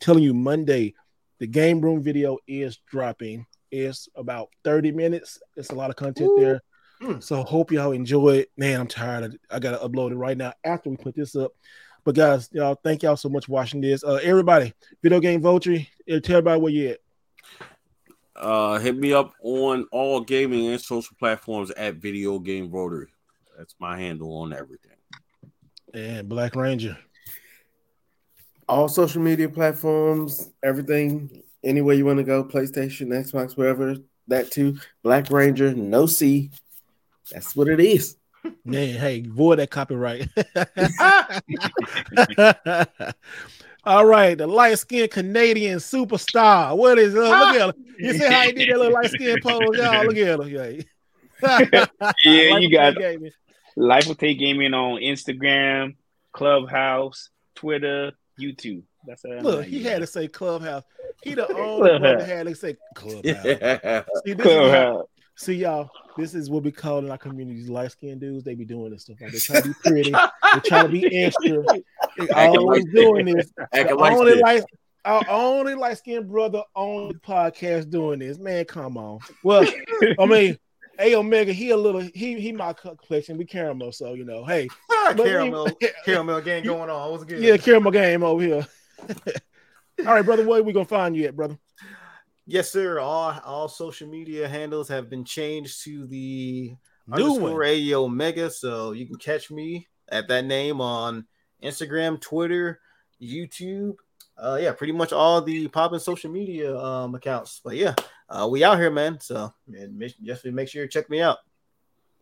telling you Monday, the game room video is dropping. It's about 30 minutes. It's a lot of content Ooh. there. Mm. So hope y'all enjoy it. Man, I'm tired. Of, I gotta upload it right now after we put this up. But guys, y'all, thank y'all so much for watching this. Uh, everybody, video game vulture, tell everybody where you at. Uh, hit me up on all gaming and social platforms at Video Game Vulture. That's my handle on everything. And Black Ranger. All social media platforms, everything anywhere you want to go, PlayStation, Xbox, wherever. That too. Black Ranger, no C. That's what it is. Man, hey, void that copyright. All right, the light skinned Canadian superstar. What is uh, look at him. You see how he did that little light skin pose, y'all? Look at him. Yeah, yeah you got Life will take gaming on Instagram, Clubhouse, Twitter, YouTube. That's a look. He had to say clubhouse. He the only one that had to say clubhouse. Yeah. See, clubhouse. see, y'all. This is what we call in our communities light skinned dudes. They be doing this stuff. Like they try to be pretty. they try to be extra. They always doing this. The like only light, our only light skinned brother on the podcast doing this. Man, come on. Well, I mean, A Omega, he a little he he my complexion. We caramel, so you know, hey, caramel, caramel game going on. What's good? Yeah, caramel game over here. all right, brother. Where we gonna find you at, brother? Yes, sir. All all social media handles have been changed to the New underscore A Omega, so you can catch me at that name on Instagram, Twitter, YouTube. Uh, yeah, pretty much all the popping social media um accounts. But yeah, uh, we out here, man. So man, just make sure you check me out.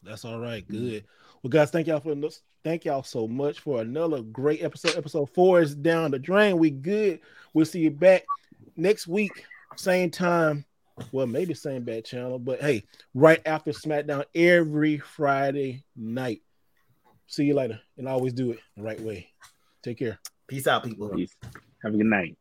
That's all right. Good. Well, guys, thank y'all for this. Thank y'all so much for another great episode. Episode four is down the drain. We good. We'll see you back next week, same time. Well, maybe same bad channel, but hey, right after SmackDown every Friday night. See you later, and always do it the right way. Take care. Peace out, people. Peace. Have a good night.